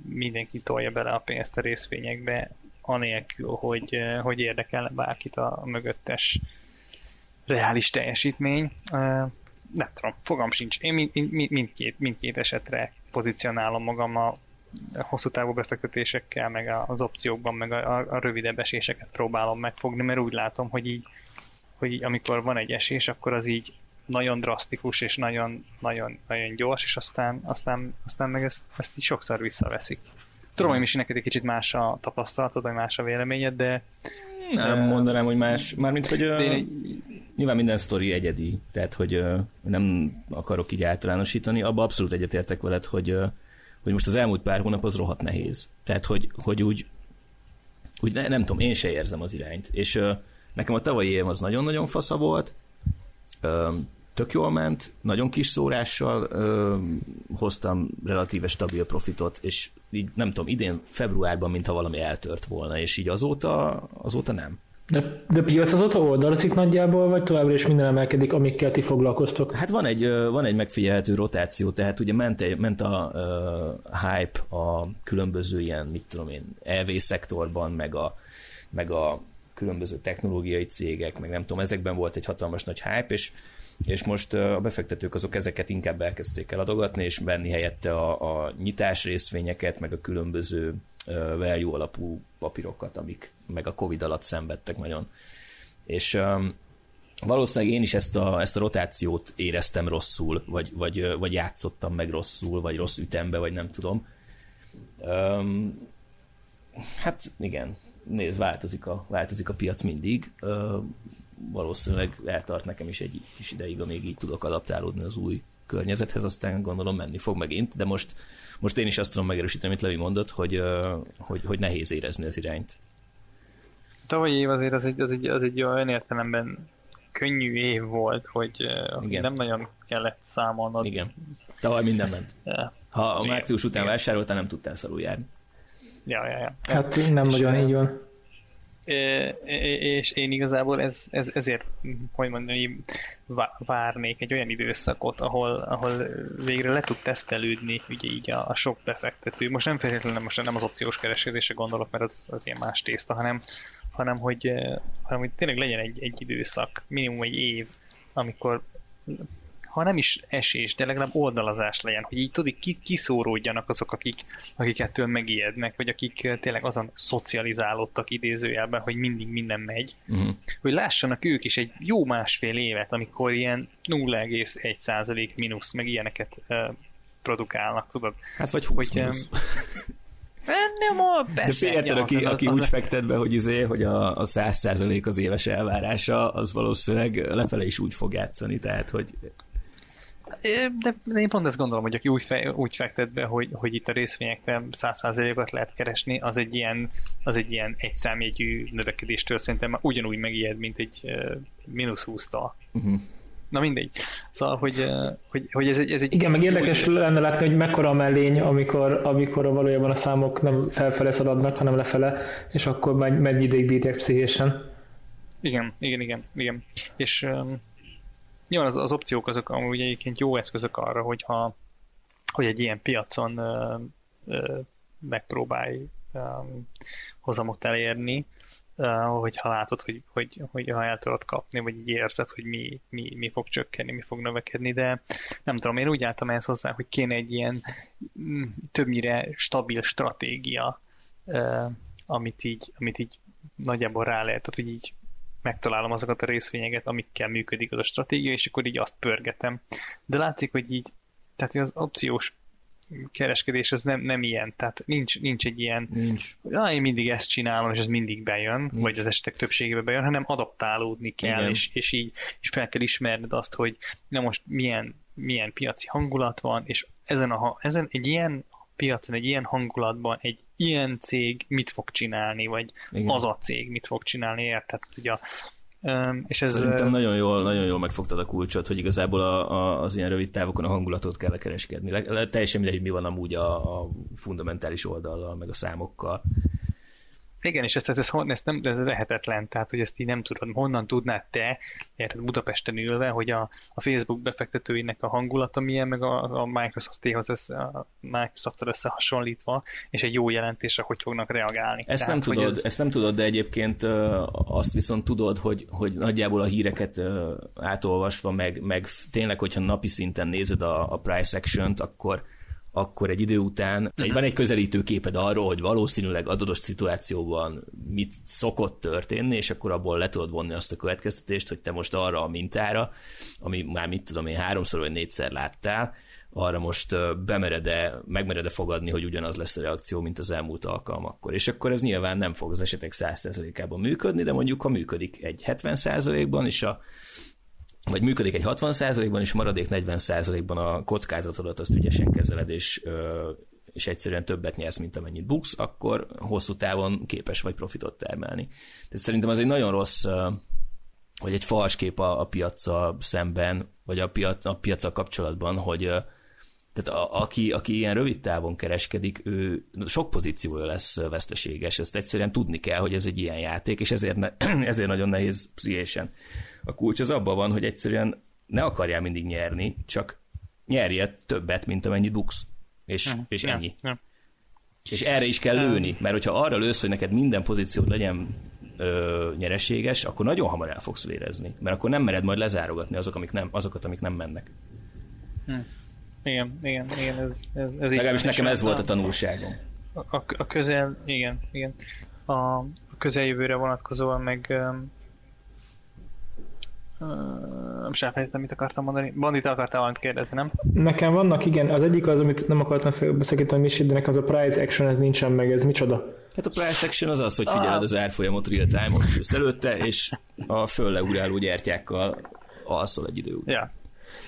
mindenki tolja bele a pénzt a részvényekbe, anélkül, hogy, hogy érdekelne bárkit a mögöttes reális teljesítmény. Nem tudom, fogam sincs. Én mindkét, mindkét esetre pozícionálom magam a hosszú távú befektetésekkel, meg az opciókban, meg a, a rövidebb eséseket próbálom megfogni, mert úgy látom, hogy így, hogy így, amikor van egy esés, akkor az így nagyon drasztikus és nagyon, nagyon, nagyon gyors, és aztán, aztán, aztán meg ezt, ezt így sokszor visszaveszik. Tudom, hogy is neked egy kicsit más a tapasztalatod, vagy más a véleményed, de... Nem uh, mondanám, hogy más, mármint, hogy uh, én... nyilván minden sztori egyedi, tehát, hogy uh, nem akarok így általánosítani, abban abszolút egyetértek veled, hogy, uh, hogy most az elmúlt pár hónap az rohadt nehéz. Tehát, hogy, hogy úgy, úgy ne, nem tudom, én se érzem az irányt. És uh, nekem a tavalyi év az nagyon-nagyon fasza volt, tök jól ment, nagyon kis szórással ö, hoztam relatíve stabil profitot, és így nem tudom, idén februárban, mintha valami eltört volna, és így azóta, azóta nem. De, de piac azóta oldalazik nagyjából, vagy továbbra is minden emelkedik, amikkel ti foglalkoztok? Hát van egy, van egy megfigyelhető rotáció, tehát ugye ment, ment a uh, hype a különböző ilyen, mit tudom én, EV szektorban, meg a, meg a különböző technológiai cégek, meg nem tudom, ezekben volt egy hatalmas nagy hype, és és most a befektetők azok ezeket inkább elkezdték el adogatni, és venni helyette a, a nyitás részvényeket, meg a különböző value alapú papírokat, amik meg a Covid alatt szenvedtek nagyon. És um, valószínűleg én is ezt a, ezt a rotációt éreztem rosszul, vagy, vagy, vagy játszottam meg rosszul, vagy rossz ütembe, vagy nem tudom. Um, hát igen, nézd, változik a, változik a piac mindig. Uh, valószínűleg eltart nekem is egy kis ideig, amíg így tudok adaptálódni az új környezethez, aztán gondolom menni fog megint, de most, most én is azt tudom megerősíteni, amit Levi mondott, hogy, hogy, hogy nehéz érezni az irányt. Tavalyi év azért az egy, az egy, az egy olyan értelemben könnyű év volt, hogy Igen. nem nagyon kellett számolnod. Igen. Tavaly minden ment. Ha a március után vásároltál, nem tudtál szarul járni. Ja, ja, ja. Hát nem nagyon így van és én igazából ez, ez, ezért, hogy mondani, várnék egy olyan időszakot, ahol, ahol végre le tud tesztelődni ugye így a, a sok befektető. Most nem feltétlenül most nem az opciós kereskedésre gondolok, mert az, az ilyen más tészta, hanem, hanem, hogy, hanem hogy tényleg legyen egy, egy időszak, minimum egy év, amikor ha nem is esés, de legalább oldalazás legyen, hogy így tudod, ki, kiszóródjanak azok, akik, akik ettől megijednek, vagy akik tényleg azon szocializálódtak idézőjelben, hogy mindig minden megy, uh-huh. hogy lássanak ők is egy jó másfél évet, amikor ilyen 0,1% mínusz, meg ilyeneket uh, produkálnak, tudod? Hát vagy 20 hogy, mínusz. Nem, a persze. De érted, aki, aki úgy fektet be, hogy, izé, hogy a, a 100% az éves elvárása, az valószínűleg lefele is úgy fog játszani, tehát hogy de, de én pont ezt gondolom, hogy aki úgy, fe, úgy fektet be, hogy, hogy itt a részvényekben 100%-ot lehet keresni, az egy ilyen, az egy ilyen egyszámjegyű növekedéstől szerintem már ugyanúgy megijed, mint egy uh, mínusz 20-tal. Uh-huh. Na mindegy. Szóval, hogy, hogy, hogy ez, egy, ez egy... Igen, meg érdekes lenne látni, hogy mekkora a mellény, amikor, amikor a valójában a számok nem felfele szaladnak, hanem lefele, és akkor mennyi ideig bírják pszichésen. Igen, igen, igen, igen. És um, jó, az, az opciók azok amúgy egyébként jó eszközök arra, hogyha hogy egy ilyen piacon ö, ö, megpróbálj ö, hozamot elérni, uh, hogyha látod, hogy, hogy, hogy ha el tudod kapni, vagy így érzed, hogy mi, mi, mi fog csökkenni, mi fog növekedni, de nem tudom, én úgy álltam ehhez hozzá, hogy kéne egy ilyen mm, többnyire stabil stratégia, uh, amit így, amit így nagyjából rá lehet, tehát hogy így megtalálom azokat a részvényeket, amikkel működik az a stratégia, és akkor így azt pörgetem. De látszik, hogy így, tehát az opciós kereskedés az nem, nem ilyen, tehát nincs, nincs egy ilyen, nincs. Ja, én mindig ezt csinálom, és ez mindig bejön, nincs. vagy az esetek többségében bejön, hanem adaptálódni kell, és, és így és fel kell ismerned azt, hogy na most milyen, milyen piaci hangulat van, és ezen, a, ezen egy ilyen piacon, egy ilyen hangulatban egy ilyen cég mit fog csinálni, vagy Igen. az a cég mit fog csinálni, érted? Ugye a, és ez, Szerintem nagyon jól, nagyon jól megfogtad a kulcsot, hogy igazából a, a, az ilyen rövid távokon a hangulatot kell kereskedni. Le, le, teljesen mindegy, hogy mi van amúgy a, a fundamentális oldallal, meg a számokkal. Igen, és ezt, ezt, ezt, ezt nem, ez lehetetlen, tehát hogy ezt így nem tudod, honnan tudnád te, érted Budapesten ülve, hogy a, a Facebook befektetőinek a hangulata milyen, meg a, a Microsoft-hoz össze, a microsoft összehasonlítva, és egy jó jelentésre hogy fognak reagálni. Ezt tehát, nem tudod, ez... ezt nem tudod, de egyébként azt viszont tudod, hogy, hogy nagyjából a híreket átolvasva, meg, meg tényleg, hogyha napi szinten nézed a, a price action-t, akkor akkor egy idő után egy, van egy közelítő képed arról, hogy valószínűleg adott szituációban mit szokott történni, és akkor abból le tudod vonni azt a következtetést, hogy te most arra a mintára, ami már mit tudom én háromszor vagy négyszer láttál, arra most bemered-e, megmered-e fogadni, hogy ugyanaz lesz a reakció, mint az elmúlt alkalmakkor. És akkor ez nyilván nem fog az esetek 100%-ában működni, de mondjuk ha működik egy 70%-ban, és a vagy működik egy 60%-ban, és maradék 40%-ban a kockázatodat azt ügyesen kezeled, és, és egyszerűen többet nyersz, mint amennyit buksz, akkor hosszú távon képes vagy profitot termelni. Tehát szerintem az egy nagyon rossz, vagy egy fals kép a, a piaccal szemben, vagy a, piac, a piaccal kapcsolatban, hogy tehát a, aki, aki ilyen rövid távon kereskedik, ő sok pozíciója lesz veszteséges. Ezt egyszerűen tudni kell, hogy ez egy ilyen játék, és ezért, ne, ezért nagyon nehéz pszichésen a kulcs az abban van, hogy egyszerűen ne akarjál mindig nyerni, csak nyerje többet, mint amennyit buksz. És, nem, és ennyi. Nem, nem. És erre is kell lőni, mert hogyha arra lősz, hogy neked minden pozíciód legyen ö, nyereséges, akkor nagyon hamar el fogsz vérezni, mert akkor nem mered majd lezárogatni azok, amik nem, azokat, amik nem mennek. Hm. Igen, igen, igen, ez, ez, ez Legalábbis nekem ez volt a tanulságom. A, a, a közel, igen, igen. A, a közeljövőre vonatkozóan meg most elfelejtettem, mit akartam mondani. Bandit akartál valamit kérdezni, nem? Nekem vannak, igen. Az egyik az, amit nem akartam félbeszakítani Misi, de nekem az a price action, ez nincsen meg, ez micsoda? Hát a price action az az, hogy figyeled ah. az árfolyamot real time-on előtte, és a fölleugráló gyertyákkal alszol egy idő után. Ja.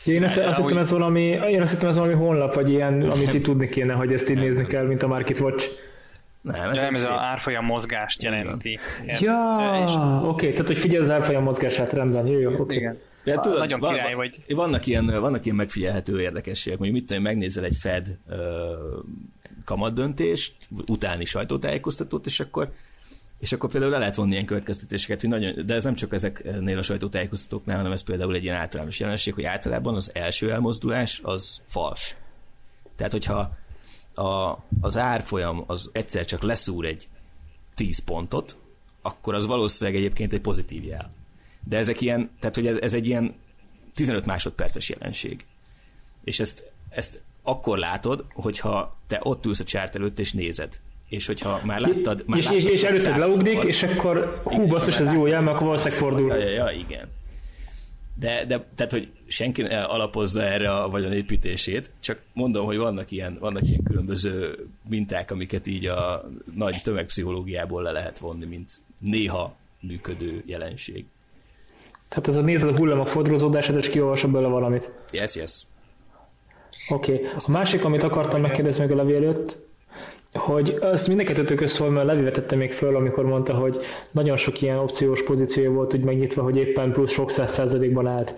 Én azt, azt hittem, ez valami, én azt hittem, ez valami honlap, vagy ilyen, amit itt tudni kéne, hogy ezt így nézni kell, mint a Market Watch. Nem, ez, nem, ez az árfolyam mozgást jelenti. Ja, oké, okay, tehát hogy figyelj az árfolyam mozgását, rendben, jó, jó, oké. Okay. Igen. De tudod, Nagyon van, király vagy. Vannak ilyen, vannak ilyen megfigyelhető érdekességek, mondjuk mit tudom, megnézel egy Fed uh, kamatdöntést, utáni sajtótájékoztatót, és akkor És akkor például le lehet vonni ilyen következtetéseket, hogy nagyon, de ez nem csak ezeknél a sajtótájékoztatóknál, hanem ez például egy ilyen általános jelenség, hogy általában az első elmozdulás az fals. Tehát, hogyha a, az árfolyam az egyszer csak leszúr egy 10 pontot, akkor az valószínűleg egyébként egy pozitív jel. De ezek ilyen, tehát hogy ez, ez egy ilyen 15 másodperces jelenség. És ezt, ezt akkor látod, hogyha te ott ülsz a csárt előtt és nézed. És hogyha már láttad... Már és, láttad és, és először leugrik, és akkor hú, basszus, ez jó jel, mert akkor valószínűleg fordul. Ja, ja, igen. De, de tehát, hogy senki ne alapozza erre a vagyonépítését, csak mondom, hogy vannak ilyen, vannak ilyen különböző minták, amiket így a nagy tömegpszichológiából le lehet vonni, mint néha működő jelenség. Tehát ez a nézed a hullámok fordulózódását, és kiolvasod belőle valamit. Yes, yes. Oké. Okay. A másik, amit akartam megkérdezni meg a levél előtt, hogy azt mindkettőtök szól, mert Levi vetette még föl, amikor mondta, hogy nagyon sok ilyen opciós pozíciója volt úgy megnyitva, hogy éppen plusz sok száz százalékban állt.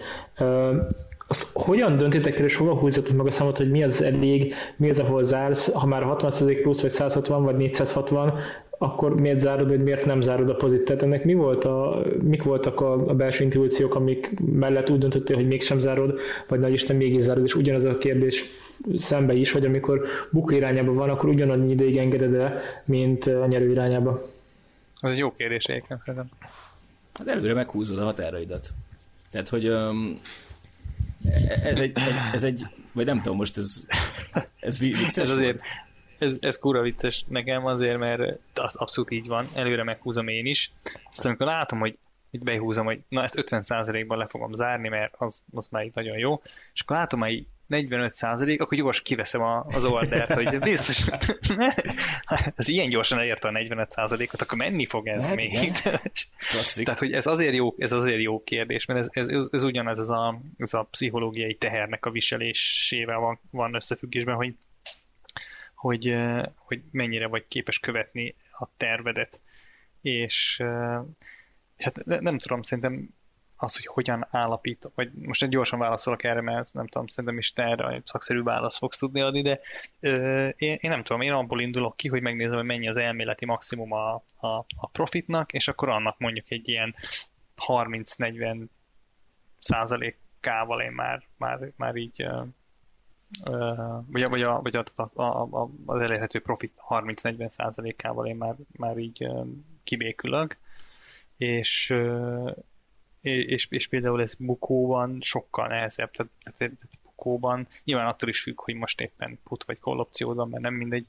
Az hogyan döntitek el, és hova húzzatok meg a számot, hogy mi az elég, mi az, ahol zársz, ha már 60% plusz, vagy 160, vagy 460, akkor miért zárod, vagy miért nem zárod a pozit? Tehát ennek mi volt a, mik voltak a, a belső intuíciók, amik mellett úgy döntöttél, hogy mégsem zárod, vagy nagy Isten mégis zárod, és ugyanaz a kérdés szembe is, hogy amikor bukó irányába van, akkor ugyanannyi ideig engeded el, mint a nyerő irányába? Az egy jó kérdés egyébként szerintem. Hát előre meghúzod a határaidat. Tehát, hogy um, ez, egy, ez, ez egy, vagy nem tudom, most ez, ez vicces ez azért, ez, ez kura vicces nekem azért, mert az abszolút így van, előre meghúzom én is. Aztán amikor látom, hogy így behúzom, hogy na ezt 50%-ban le fogom zárni, mert az, az már így nagyon jó, és akkor látom, hogy 45 százalék, akkor gyors kiveszem a, az ordert, hogy biztos, ez ilyen gyorsan elérte a 45 százalékot, akkor menni fog ez hát, még. Tehát, hogy ez azért jó, ez azért jó kérdés, mert ez, ez, ez ugyanez ez a, ez a pszichológiai tehernek a viselésével van, van összefüggésben, hogy, hogy, hogy mennyire vagy képes követni a tervedet. És hát nem tudom, szerintem az, hogy hogyan állapít, vagy most egy gyorsan válaszolok erre, mert nem tudom, szerintem is te erre egy szakszerű választ fogsz tudni adni, de ö, én, én nem tudom, én abból indulok ki, hogy megnézem, hogy mennyi az elméleti maximum a, a, a profitnak, és akkor annak mondjuk egy ilyen 30-40 százalékával én már, már, már így vagy, vagy, a, vagy a, a, a, az elérhető profit 30-40 százalékával én már, már így kibékülök, és, és, és például ez bukóban sokkal nehezebb, tehát, tehát bukóban nyilván attól is függ, hogy most éppen put vagy call opciódon, mert nem mindegy,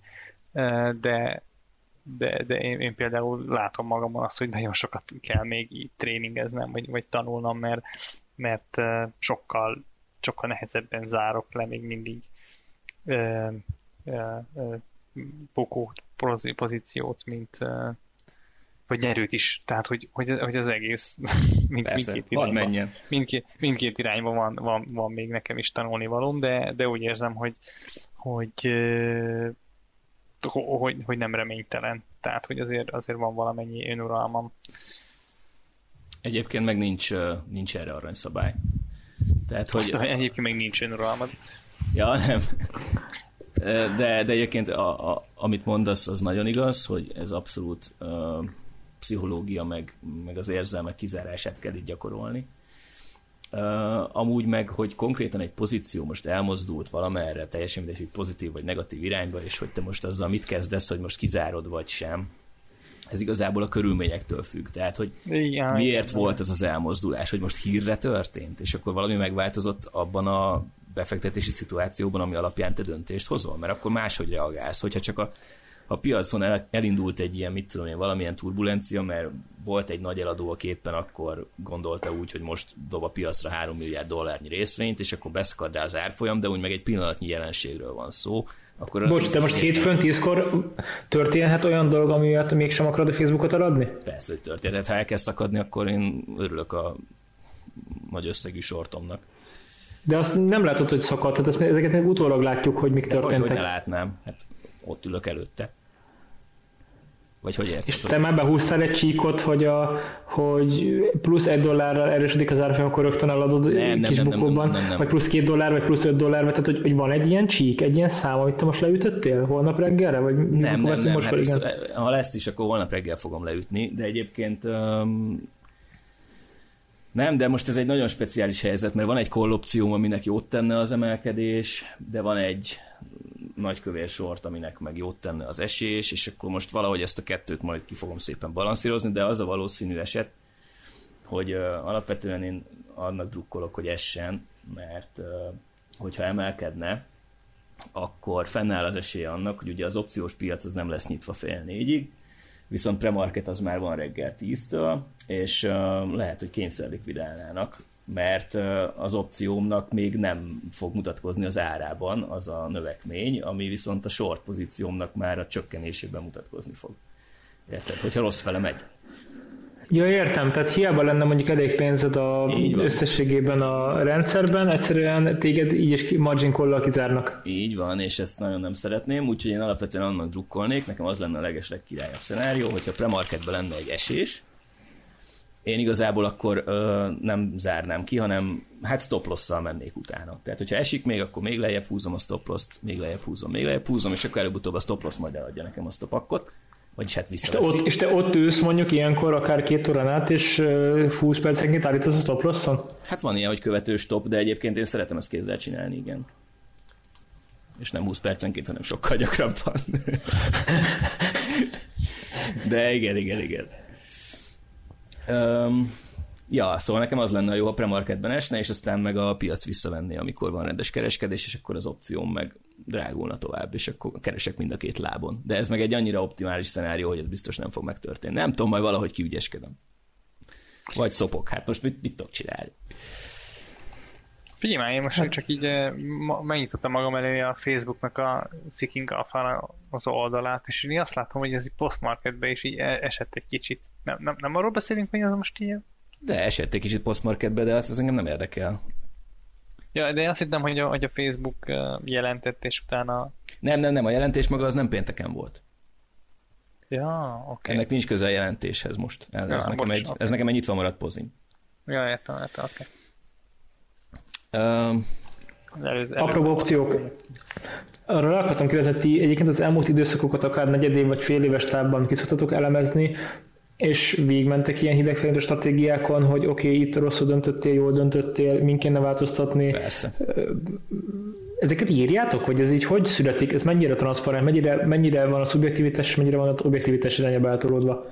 de, de, de én, én például látom magamon azt, hogy nagyon sokat kell még így tréningeznem, vagy, vagy tanulnom, mert, mert sokkal, sokkal nehezebben zárok le még mindig bukó pozíciót, mint, vagy nyerőt is, tehát hogy, hogy, hogy az egész mind, Persze, mindkét, irányban, mindkét, mindkét irányban van, van, van még nekem is tanulni valóm, de, de úgy érzem, hogy, hogy, hogy, hogy nem reménytelen, tehát hogy azért, azért van valamennyi önuralmam. Egyébként meg nincs, nincs erre aranyszabály. Tehát, hogy... Aztán egyébként még nincs önuralmad. Ja, nem. De, de egyébként a, a, amit mondasz, az nagyon igaz, hogy ez abszolút uh, pszichológia, meg, meg az érzelmek kizárását kell itt gyakorolni. Uh, amúgy meg, hogy konkrétan egy pozíció most elmozdult valamerre, teljesen mindegy, hogy pozitív vagy negatív irányba, és hogy te most azzal mit kezdesz, hogy most kizárod vagy sem, ez igazából a körülményektől függ. Tehát, hogy Igen, miért igen, volt ez az elmozdulás, hogy most hírre történt, és akkor valami megváltozott abban a befektetési szituációban, ami alapján te döntést hozol, mert akkor máshogy reagálsz, hogyha csak a a piacon el, elindult egy ilyen, mit tudom én, valamilyen turbulencia, mert volt egy nagy eladó, aki éppen akkor gondolta úgy, hogy most dob a piacra 3 milliárd dollárnyi részvényt, és akkor beszakad rá az árfolyam, de úgy meg egy pillanatnyi jelenségről van szó. Akkor Bocs, de most hétfőn tízkor történhet olyan dolog, ami miatt mégsem akarod a Facebookot eladni? Persze, hogy történhet. Ha elkezd szakadni, akkor én örülök a nagy összegű sortomnak. De azt nem látod, hogy szakadt, tehát ezeket még utólag látjuk, hogy mik de történtek. Hogy, hogy ne látnám, hát ott ülök előtte. Vagy hogy érted? És te már behúztál egy csíkot, hogy, a, hogy plusz egy dollárral erősödik az árfolyam, akkor rögtön eladod nem, kis nem, bukóban, nem, nem, nem, vagy plusz két dollár, vagy plusz öt dollár, tehát hogy, hogy van egy ilyen csík, egy ilyen szám, amit te most leütöttél holnap reggelre? Vagy nem, nem, nem, most hát ezt, ha lesz is, akkor holnap reggel fogom leütni, de egyébként um, nem, de most ez egy nagyon speciális helyzet, mert van egy kollopcióm, aminek jót tenne az emelkedés, de van egy nagykövér sort, aminek meg jót tenne az esés, és akkor most valahogy ezt a kettőt majd ki fogom szépen balanszírozni, de az a valószínű eset, hogy uh, alapvetően én annak drukkolok, hogy essen, mert uh, hogyha emelkedne, akkor fennáll az esélye annak, hogy ugye az opciós piac az nem lesz nyitva fél négyig, viszont premarket az már van reggel 10-től, és uh, lehet, hogy kényszer likvidálnának, mert az opciómnak még nem fog mutatkozni az árában az a növekmény, ami viszont a short pozíciómnak már a csökkenésében mutatkozni fog. Érted? Hogyha rossz fele megy. Ja, értem, tehát hiába lenne mondjuk elég pénzed a összességében a rendszerben, egyszerűen téged így is margin call kizárnak. Így van, és ezt nagyon nem szeretném, úgyhogy én alapvetően annak drukkolnék, nekem az lenne a legesleg királyabb szenárió, hogyha premarketben lenne egy esés, én igazából akkor ö, nem zárnám ki, hanem hát stop loss mennék utána. Tehát, hogyha esik még, akkor még lejjebb húzom a stop loss még lejjebb húzom, még lejjebb húzom, és akkor előbb-utóbb a stop loss majd eladja nekem azt a pakkot, vagyis hát vissza. És te, ott, és te ott ülsz mondjuk ilyenkor akár két órán át, és uh, 20 percenként állítasz a stop losson? Hát van ilyen, hogy követő stop, de egyébként én szeretem ezt kézzel csinálni, igen. És nem 20 percenként, hanem sokkal gyakrabban. de igen, igen, igen. Um, ja, szóval nekem az lenne jó, ha premarketben esne, és aztán meg a piac visszavenné, amikor van rendes kereskedés, és akkor az opcióm meg drágulna tovább, és akkor keresek mind a két lábon. De ez meg egy annyira optimális szenárió, hogy ez biztos nem fog megtörténni. Nem tudom, majd valahogy kiügyeskedem. Vagy szopok, hát most mit, mit tudok csinálni? Figyelj már, én most hát. csak így eh, megnyitottam magam elé a Facebooknak a Seeking alpha az oldalát, és én azt látom, hogy ez egy postmarketbe is így e- esett egy kicsit. Nem, nem, nem arról beszélünk, hogy az most ilyen? De esett egy kicsit postmarketbe, de azt az engem nem érdekel. Ja, de én azt hittem, hogy a, hogy a Facebook jelentett, és utána... Nem, nem, nem, a jelentés maga az nem pénteken volt. Ja, oké. Okay. Ennek nincs köze a jelentéshez most. Ez, ja, nekem, egy, okay. ez nekem egy nyitva maradt pozin. Ja, értem, értem, oké. Okay. Um, Apró opciók. Arra akartam kérdezni, egyébként az elmúlt időszakokat akár negyedév vagy fél éves távban ki elemezni, és végigmentek ilyen hidegfejlődő stratégiákon, hogy oké, okay, itt rosszul döntöttél, jól döntöttél, min kéne változtatni. Persze. Ezeket írjátok, hogy ez így hogy születik, ez mennyire transzparent, mennyire, mennyire van a szubjektivitás, mennyire van az objektivitás irányába eltolódva?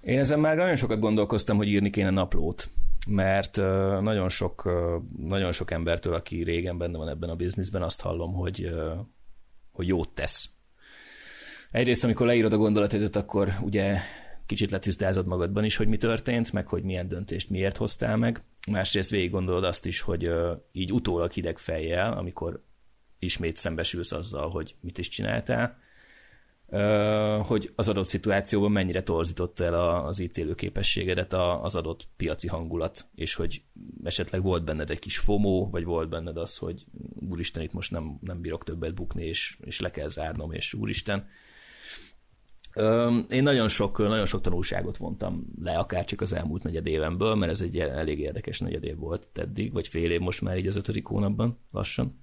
Én ezen már nagyon sokat gondolkoztam, hogy írni kéne naplót mert nagyon sok, nagyon sok embertől, aki régen benne van ebben a bizniszben, azt hallom, hogy, hogy jót tesz. Egyrészt, amikor leírod a gondolatodat, akkor ugye kicsit letisztázod magadban is, hogy mi történt, meg hogy milyen döntést miért hoztál meg. Másrészt végig gondolod azt is, hogy így utólag hideg fejjel, amikor ismét szembesülsz azzal, hogy mit is csináltál, hogy az adott szituációban mennyire torzította el az ítélő képességedet az adott piaci hangulat, és hogy esetleg volt benned egy kis fomó, vagy volt benned az, hogy úristen, itt most nem, nem bírok többet bukni, és, és le kell zárnom, és úristen. Én nagyon sok, nagyon sok tanulságot vontam le, akár csak az elmúlt negyed évemből, mert ez egy elég érdekes negyed év volt eddig, vagy fél év most már így az ötödik hónapban lassan.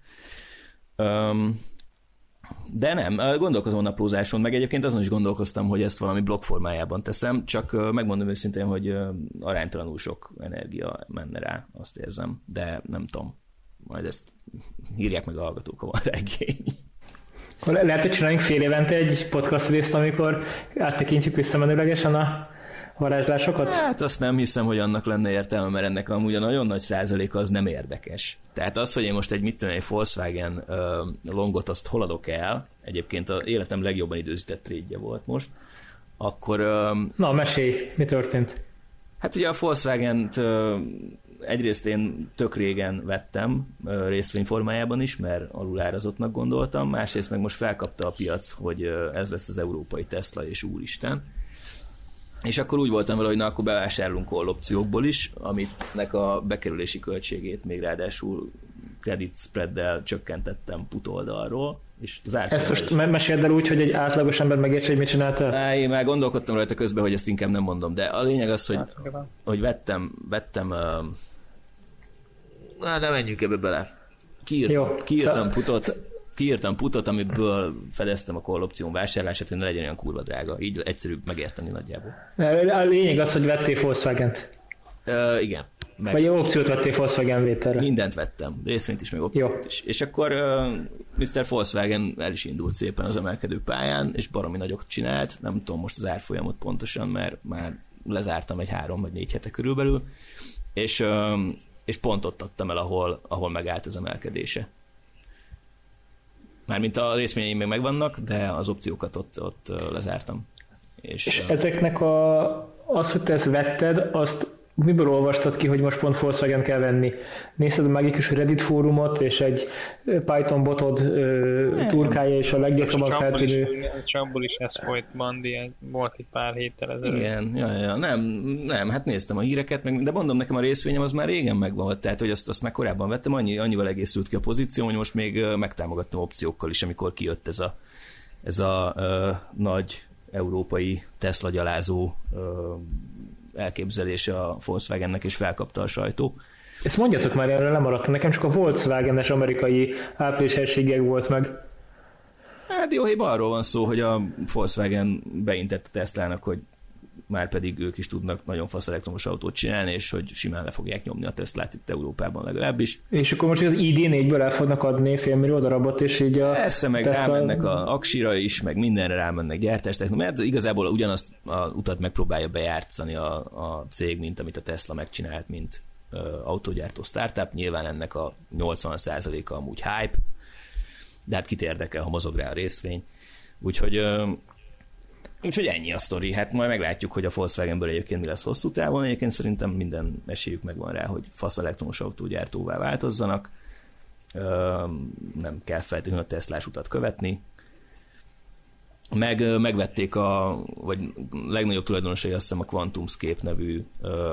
De nem, gondolkozom a naplózáson, meg egyébként azon is gondolkoztam, hogy ezt valami blog formájában teszem, csak megmondom őszintén, hogy aránytalanul sok energia menne rá, azt érzem, de nem tudom. Majd ezt írják meg a hallgatók, ha van regény. Akkor lehet, hogy csináljunk fél évente egy podcast részt, amikor áttekintjük visszamenőlegesen a varázslásokat? Hát azt nem hiszem, hogy annak lenne értelme, mert ennek amúgy a nagyon nagy százaléka az nem érdekes. Tehát az, hogy én most egy mit tudom, egy Volkswagen uh, longot azt hol adok el, egyébként az életem legjobban időzített trédje volt most, akkor... Uh, Na, mesélj, mi történt? Hát ugye a volkswagen uh, egyrészt én tök régen vettem uh, részvényformájában is, mert alulárazottnak gondoltam, másrészt meg most felkapta a piac, hogy uh, ez lesz az európai Tesla, és úristen és akkor úgy voltam vele, hogy na, akkor bevásárolunk call opciókból is, amitnek a bekerülési költségét még ráadásul credit spreaddel csökkentettem put oldalról, És zárt Ezt most me- meséld el úgy, hogy egy átlagos ember megértse, hogy mit csináltál? Á, én már gondolkodtam rajta közben, hogy ezt inkább nem mondom, de a lényeg az, hogy, hogy vettem, vettem uh, na, nem menjünk ebbe bele. Kiírt, Jó. kiírtam Szóval- putot, kiírtam putot, amiből fedeztem a call opción vásárlását, hogy ne legyen olyan kurva drága. Így egyszerűbb megérteni nagyjából. A lényeg az, hogy vettél Volkswagen-t. Uh, igen. Meg Vagy opciót vettél Volkswagen vételre. mindent vettem, részvényt is, meg opciót is. És akkor uh, Mr. Volkswagen el is indult szépen az emelkedő pályán, és baromi nagyot csinált, nem tudom most az árfolyamot pontosan, mert már lezártam egy három vagy négy hete körülbelül, és, uh, és pont ott adtam el, ahol, ahol megállt az emelkedése. Mármint a részvényeim még megvannak, de az opciókat ott, ott lezártam. És, És ezeknek a, az, hogy te ezt vetted, azt miből olvastad ki, hogy most pont Volkswagen kell venni? Nézted a magikus Reddit fórumot, és egy Python botod ö, turkája, és a leggyakrabban feltűnő... Trumpból is ez folyt, Bandi, volt egy pár héttel ezelőtt. Igen, ja, ja, nem, nem, hát néztem a híreket, meg, de mondom, nekem a részvényem az már régen megvan, tehát hogy azt, azt már korábban vettem, annyi, annyival egészült ki a pozíció, hogy most még megtámogattam opciókkal is, amikor kijött ez a, ez a ö, nagy európai Tesla gyalázó ö, elképzelése a Volkswagennek, és felkapta a sajtó. Ezt mondjatok már, erről lemaradtam. Nekem csak a Volkswagen-es amerikai április helységek volt meg. Hát dióhéjban arról van szó, hogy a Volkswagen beintett a hogy már pedig ők is tudnak nagyon fasz elektromos autót csinálni, és hogy simán le fogják nyomni a Teslát itt Európában legalábbis. És akkor most az ID4-ből el fognak adni félmillió darabot, és így a Persze, meg Tesla- rámennek a aksira is, meg mindenre rámennek gyártás, mert igazából ugyanazt a utat megpróbálja bejátszani a, a cég, mint amit a Tesla megcsinált, mint ö, autógyártó startup. Nyilván ennek a 80%-a amúgy hype, de hát kit érdekel, ha mozog rá a részvény. Úgyhogy, úgyhogy ennyi a sztori. Hát majd meglátjuk, hogy a Volkswagenből egyébként mi lesz hosszú távon. Egyébként szerintem minden esélyük megvan rá, hogy fasz elektromos autógyártóvá változzanak. Nem kell feltétlenül a Teslás utat követni. Meg, megvették a, vagy legnagyobb tulajdonosai azt hiszem a QuantumScape nevű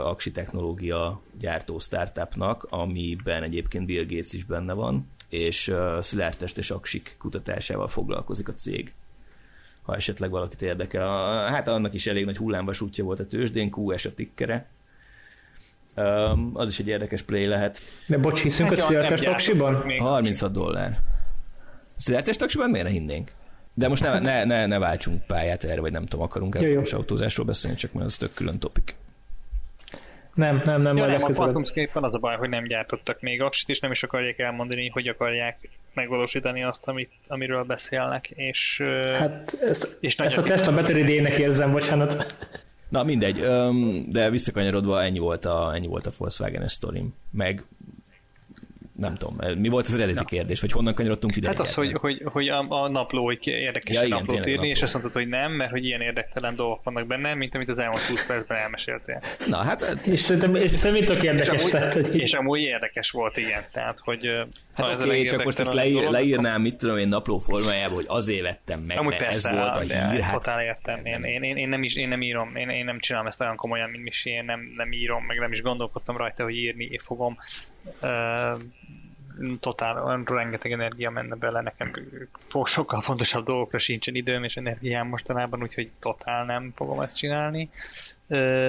aksi technológia gyártó startupnak, amiben egyébként Bill Gates is benne van, és ö, szilárdtestes aksik kutatásával foglalkozik a cég ha esetleg valakit érdekel. Hát annak is elég nagy hullámvasútja volt a tőzsdén, QS a tikkere. Um, az is egy érdekes play lehet. De bocs, hiszünk Hát a nem taksiban? gyártottak még. 36 dollár. Szilárdes taksiban miért ne hinnénk? De most ne, ne, ne, ne váltsunk pályát erre, vagy nem tudom, akarunk elektromos autózásról beszélni, csak mert az tök külön topik. Nem, nem, nem, Ja, majd nem, a. QuantumScape-en az a baj, hogy nem gyártottak még aksit, és nem is akarják elmondani, hogy akarják megvalósítani azt, amit, amiről beszélnek, és, Hát ezt, És ezt a Tesla Battery Day-nek érzem, bocsánat. Na mindegy, de visszakanyarodva ennyi volt a, ennyi volt a Volkswagen sztorim. Meg nem tudom, mi volt az eredeti kérdés, vagy honnan kanyarodtunk ide? Hát az, hogy, hogy, hogy a, a napló, hogy érdekes Ja, ja, igen, naplót írni, napló. és azt mondtad, hogy nem, mert hogy ilyen érdektelen dolgok vannak benne, mint amit az elmúlt 20 percben elmeséltél. Na hát, És szerintem, és szerintem tök És érdekes. amúgy, Tehát, hogy és amúgy érdekes volt, igen. Tehát, hogy hát ha ez a oké, csak most ezt leír, dolog, leírnám, mit tudom én napló formájában, hogy azért vettem meg, Amúgy mert persze, ez volt a de hír. Hát, totál értem. Én, én, én, én, nem is, én nem írom, én, én nem csinálom ezt olyan komolyan, mint Misi, én nem, nem írom, meg nem is gondolkodtam rajta, hogy írni fogom. Totál, rengeteg energia menne bele, nekem sokkal fontosabb dolgokra sincsen időm és energiám mostanában, úgyhogy totál nem fogom ezt csinálni.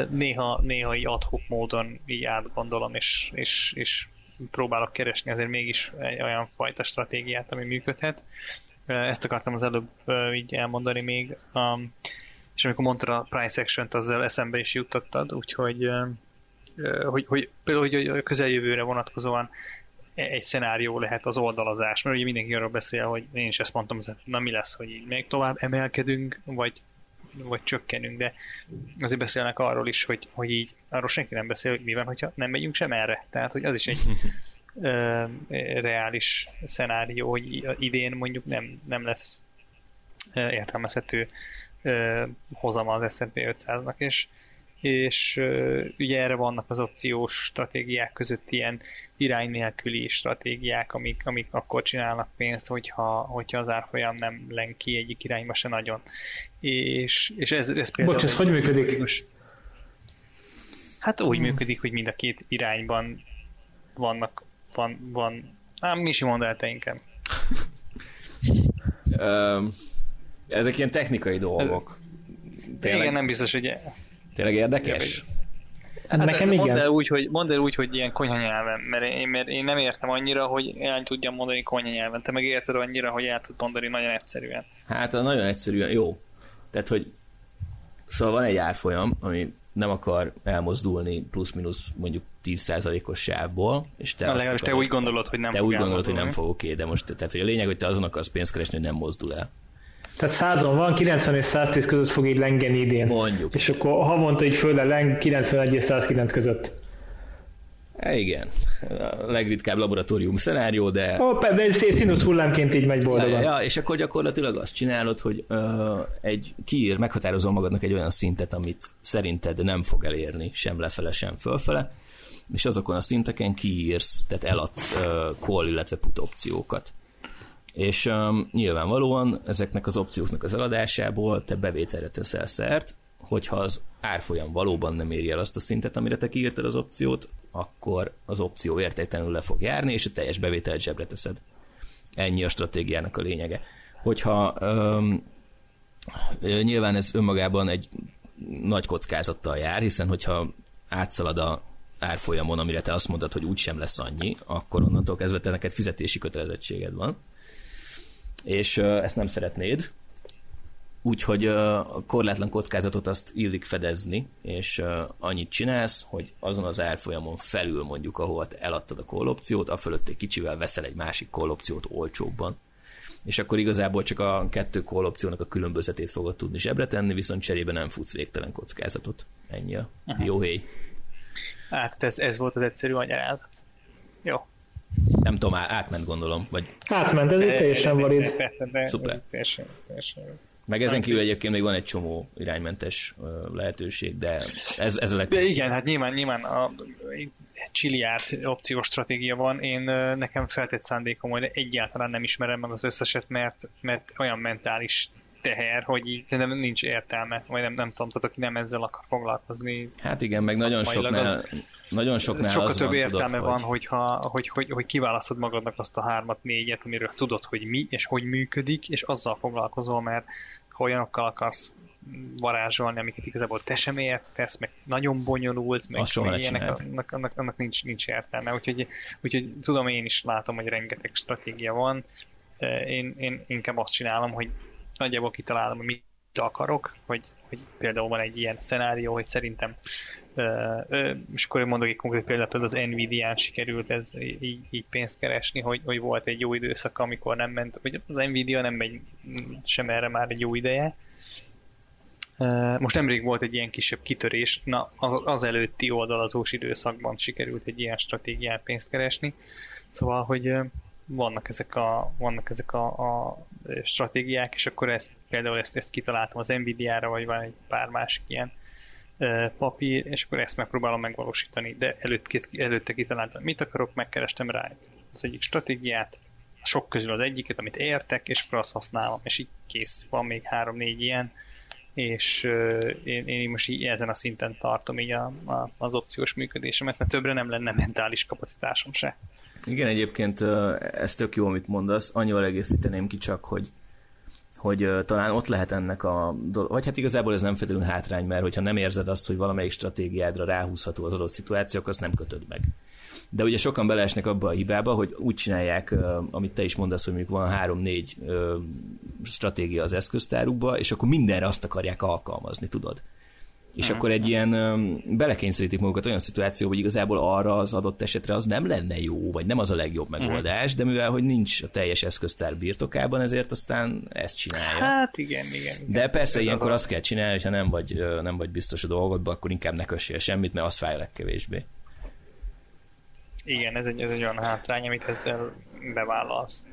Néha, néha így adhok módon így átgondolom, és, és, és próbálok keresni azért mégis egy olyan fajta stratégiát, ami működhet. Ezt akartam az előbb így elmondani még, um, és amikor mondtad a price action-t, azzal eszembe is juttattad, úgyhogy hogy, hogy például hogy a közeljövőre vonatkozóan egy szenárió lehet az oldalazás, mert ugye mindenki arról beszél, hogy én is ezt mondtam, hogy na mi lesz, hogy így még tovább emelkedünk, vagy, vagy csökkenünk, de azért beszélnek arról is, hogy, hogy így, arról senki nem beszél, hogy mi van, hogyha nem megyünk sem erre. Tehát, hogy az is egy ö, reális szenárió, hogy idén mondjuk nem, nem lesz ö, értelmezhető hozama az S&P 500-nak, és és ugye erre vannak az opciós stratégiák között ilyen irány nélküli stratégiák, amik, amik akkor csinálnak pénzt, hogyha, hogyha az árfolyam nem len ki egyik irányba se nagyon. És, és ez, ez például... Bocs, ez hogy működik? Hát úgy működik, hogy mind a két irányban vannak, van, van, ám Misi mondd el te inkább. Ezek ilyen technikai dolgok. Tényleg, igen, nem biztos, hogy... Tényleg érdekes? Hát, hát nekem mondd igen. El úgy, hogy, mondd el úgy, hogy ilyen konyha nyelven, mert én, mert én nem értem annyira, hogy el tudjam mondani konyha nyelven. Te meg érted annyira, hogy el tud mondani nagyon egyszerűen. Hát nagyon egyszerűen, jó. Tehát, hogy szóval van egy árfolyam, ami nem akar elmozdulni plusz-minusz mondjuk 10%-os sávból, és te, Na, legalábbis te úgy gondolod, hogy nem te fog úgy gondolod, hogy nem fog oké, de most tehát, hogy a lényeg, hogy te azon akarsz pénzt keresni, hogy nem mozdul el. Tehát 100 van, 90 és 110 között fog így lengeni idén. Mondjuk. És akkor havonta így föl leng 91 és 109 között. E, igen, a legritkább laboratórium szenárió, de... Hoppá, de ez színusz hullámként így megy boldogan. ja, és akkor gyakorlatilag azt csinálod, hogy ö, egy kiír, meghatározol magadnak egy olyan szintet, amit szerinted nem fog elérni sem lefele, sem fölfele, és azokon a szinteken kiírsz, tehát eladsz ö, call, illetve put opciókat. És um, nyilvánvalóan ezeknek az opcióknak az eladásából te bevételre teszel szert, hogyha az árfolyam valóban nem éri el azt a szintet, amire te kiírtad az opciót, akkor az opció értéktelenül le fog járni, és a teljes bevételt zsebre teszed. Ennyi a stratégiának a lényege. Hogyha um, nyilván ez önmagában egy nagy kockázattal jár, hiszen hogyha átszalad a árfolyamon, amire te azt mondod, hogy úgysem lesz annyi, akkor onnantól kezdve te neked fizetési kötelezettséged van. És ezt nem szeretnéd, úgyhogy a korlátlan kockázatot azt illik fedezni, és annyit csinálsz, hogy azon az árfolyamon felül mondjuk, ahol te eladtad a call opciót, a fölött egy kicsivel veszel egy másik call opciót olcsóbban, és akkor igazából csak a kettő call opciónak a különbözetét fogod tudni zsebre tenni, viszont cserébe nem futsz végtelen kockázatot. Ennyi a jó hely. Hát ez, ez volt az egyszerű magyarázat. Jó. Nem tudom, átment gondolom, vagy Átment, ez itt teljesen valid. Szuper. teljesen- teljesen- meg ezen kívül egyébként még van egy csomó iránymentes lehetőség, de ez, ez a leg... De igen, hát nyilván, nyilván a csiliárd opciós stratégia van. Én nekem feltett szándékom, hogy egyáltalán nem ismerem meg az összeset, mert, mert olyan mentális teher, hogy így szerintem nincs értelme, vagy nem, nem tudom, tehát aki nem ezzel akar foglalkozni. Hát igen, meg nagyon soknál, nagyon soknál Sokkal az több van, értelme tudod, van, hogy... hogyha, hogy, hogy, hogy kiválasztod magadnak azt a hármat, négyet, amiről tudod, hogy mi és hogy működik, és azzal foglalkozol, mert ha olyanokkal akarsz varázsolni, amiket igazából te sem értesz, meg nagyon bonyolult, meg, meg ne ilyenek, annak, annak, annak nincs, nincs értelme. Úgyhogy, úgyhogy tudom, én is látom, hogy rengeteg stratégia van. Én, én inkább azt csinálom, hogy nagyjából kitalálom, hogy mit akarok, hogy, hogy például van egy ilyen szenárió, hogy szerintem ö, és akkor mondok egy konkrét példát, például az Nvidia-n sikerült ez így, így pénzt keresni, hogy, hogy volt egy jó időszak, amikor nem ment, hogy az Nvidia nem megy sem erre már egy jó ideje. Most nemrég volt egy ilyen kisebb kitörés, na az előtti oldalazós időszakban sikerült egy ilyen stratégián pénzt keresni, szóval, hogy vannak ezek a, vannak ezek a, a stratégiák, és akkor ezt, például ezt, ezt kitaláltam az Nvidia-ra, vagy van egy pár másik ilyen ö, papír, és akkor ezt megpróbálom megvalósítani, de előtt, előtte kitaláltam, mit akarok, megkerestem rá az egyik stratégiát, sok közül az egyiket, amit értek, és akkor azt használom, és így kész, van még három-négy ilyen, és ö, én, én most így ezen a szinten tartom így a, a, az opciós működésemet, mert többre nem lenne mentális kapacitásom se. Igen, egyébként ez tök jó, amit mondasz. Annyival egészíteném ki csak, hogy hogy talán ott lehet ennek a dolog, vagy hát igazából ez nem feltétlenül hátrány, mert hogyha nem érzed azt, hogy valamelyik stratégiádra ráhúzható az adott szituációk, azt nem kötöd meg. De ugye sokan beleesnek abba a hibába, hogy úgy csinálják, amit te is mondasz, hogy mondjuk van három-négy stratégia az eszköztárukba, és akkor mindenre azt akarják alkalmazni, tudod? És akkor egy ilyen öm, belekényszerítik magukat olyan szituációba, hogy igazából arra az adott esetre az nem lenne jó, vagy nem az a legjobb megoldás, de mivel hogy nincs a teljes eszköztár birtokában, ezért aztán ezt csinálja. Hát igen, igen. igen. De persze Ez ilyenkor az azt kell csinálni, hogyha nem vagy, nem vagy biztos a dolgodban, akkor inkább ne kössél semmit, mert az fáj a legkevésbé. Igen, ez egy, ez egy olyan hátrány, amit ezzel bevállalsz.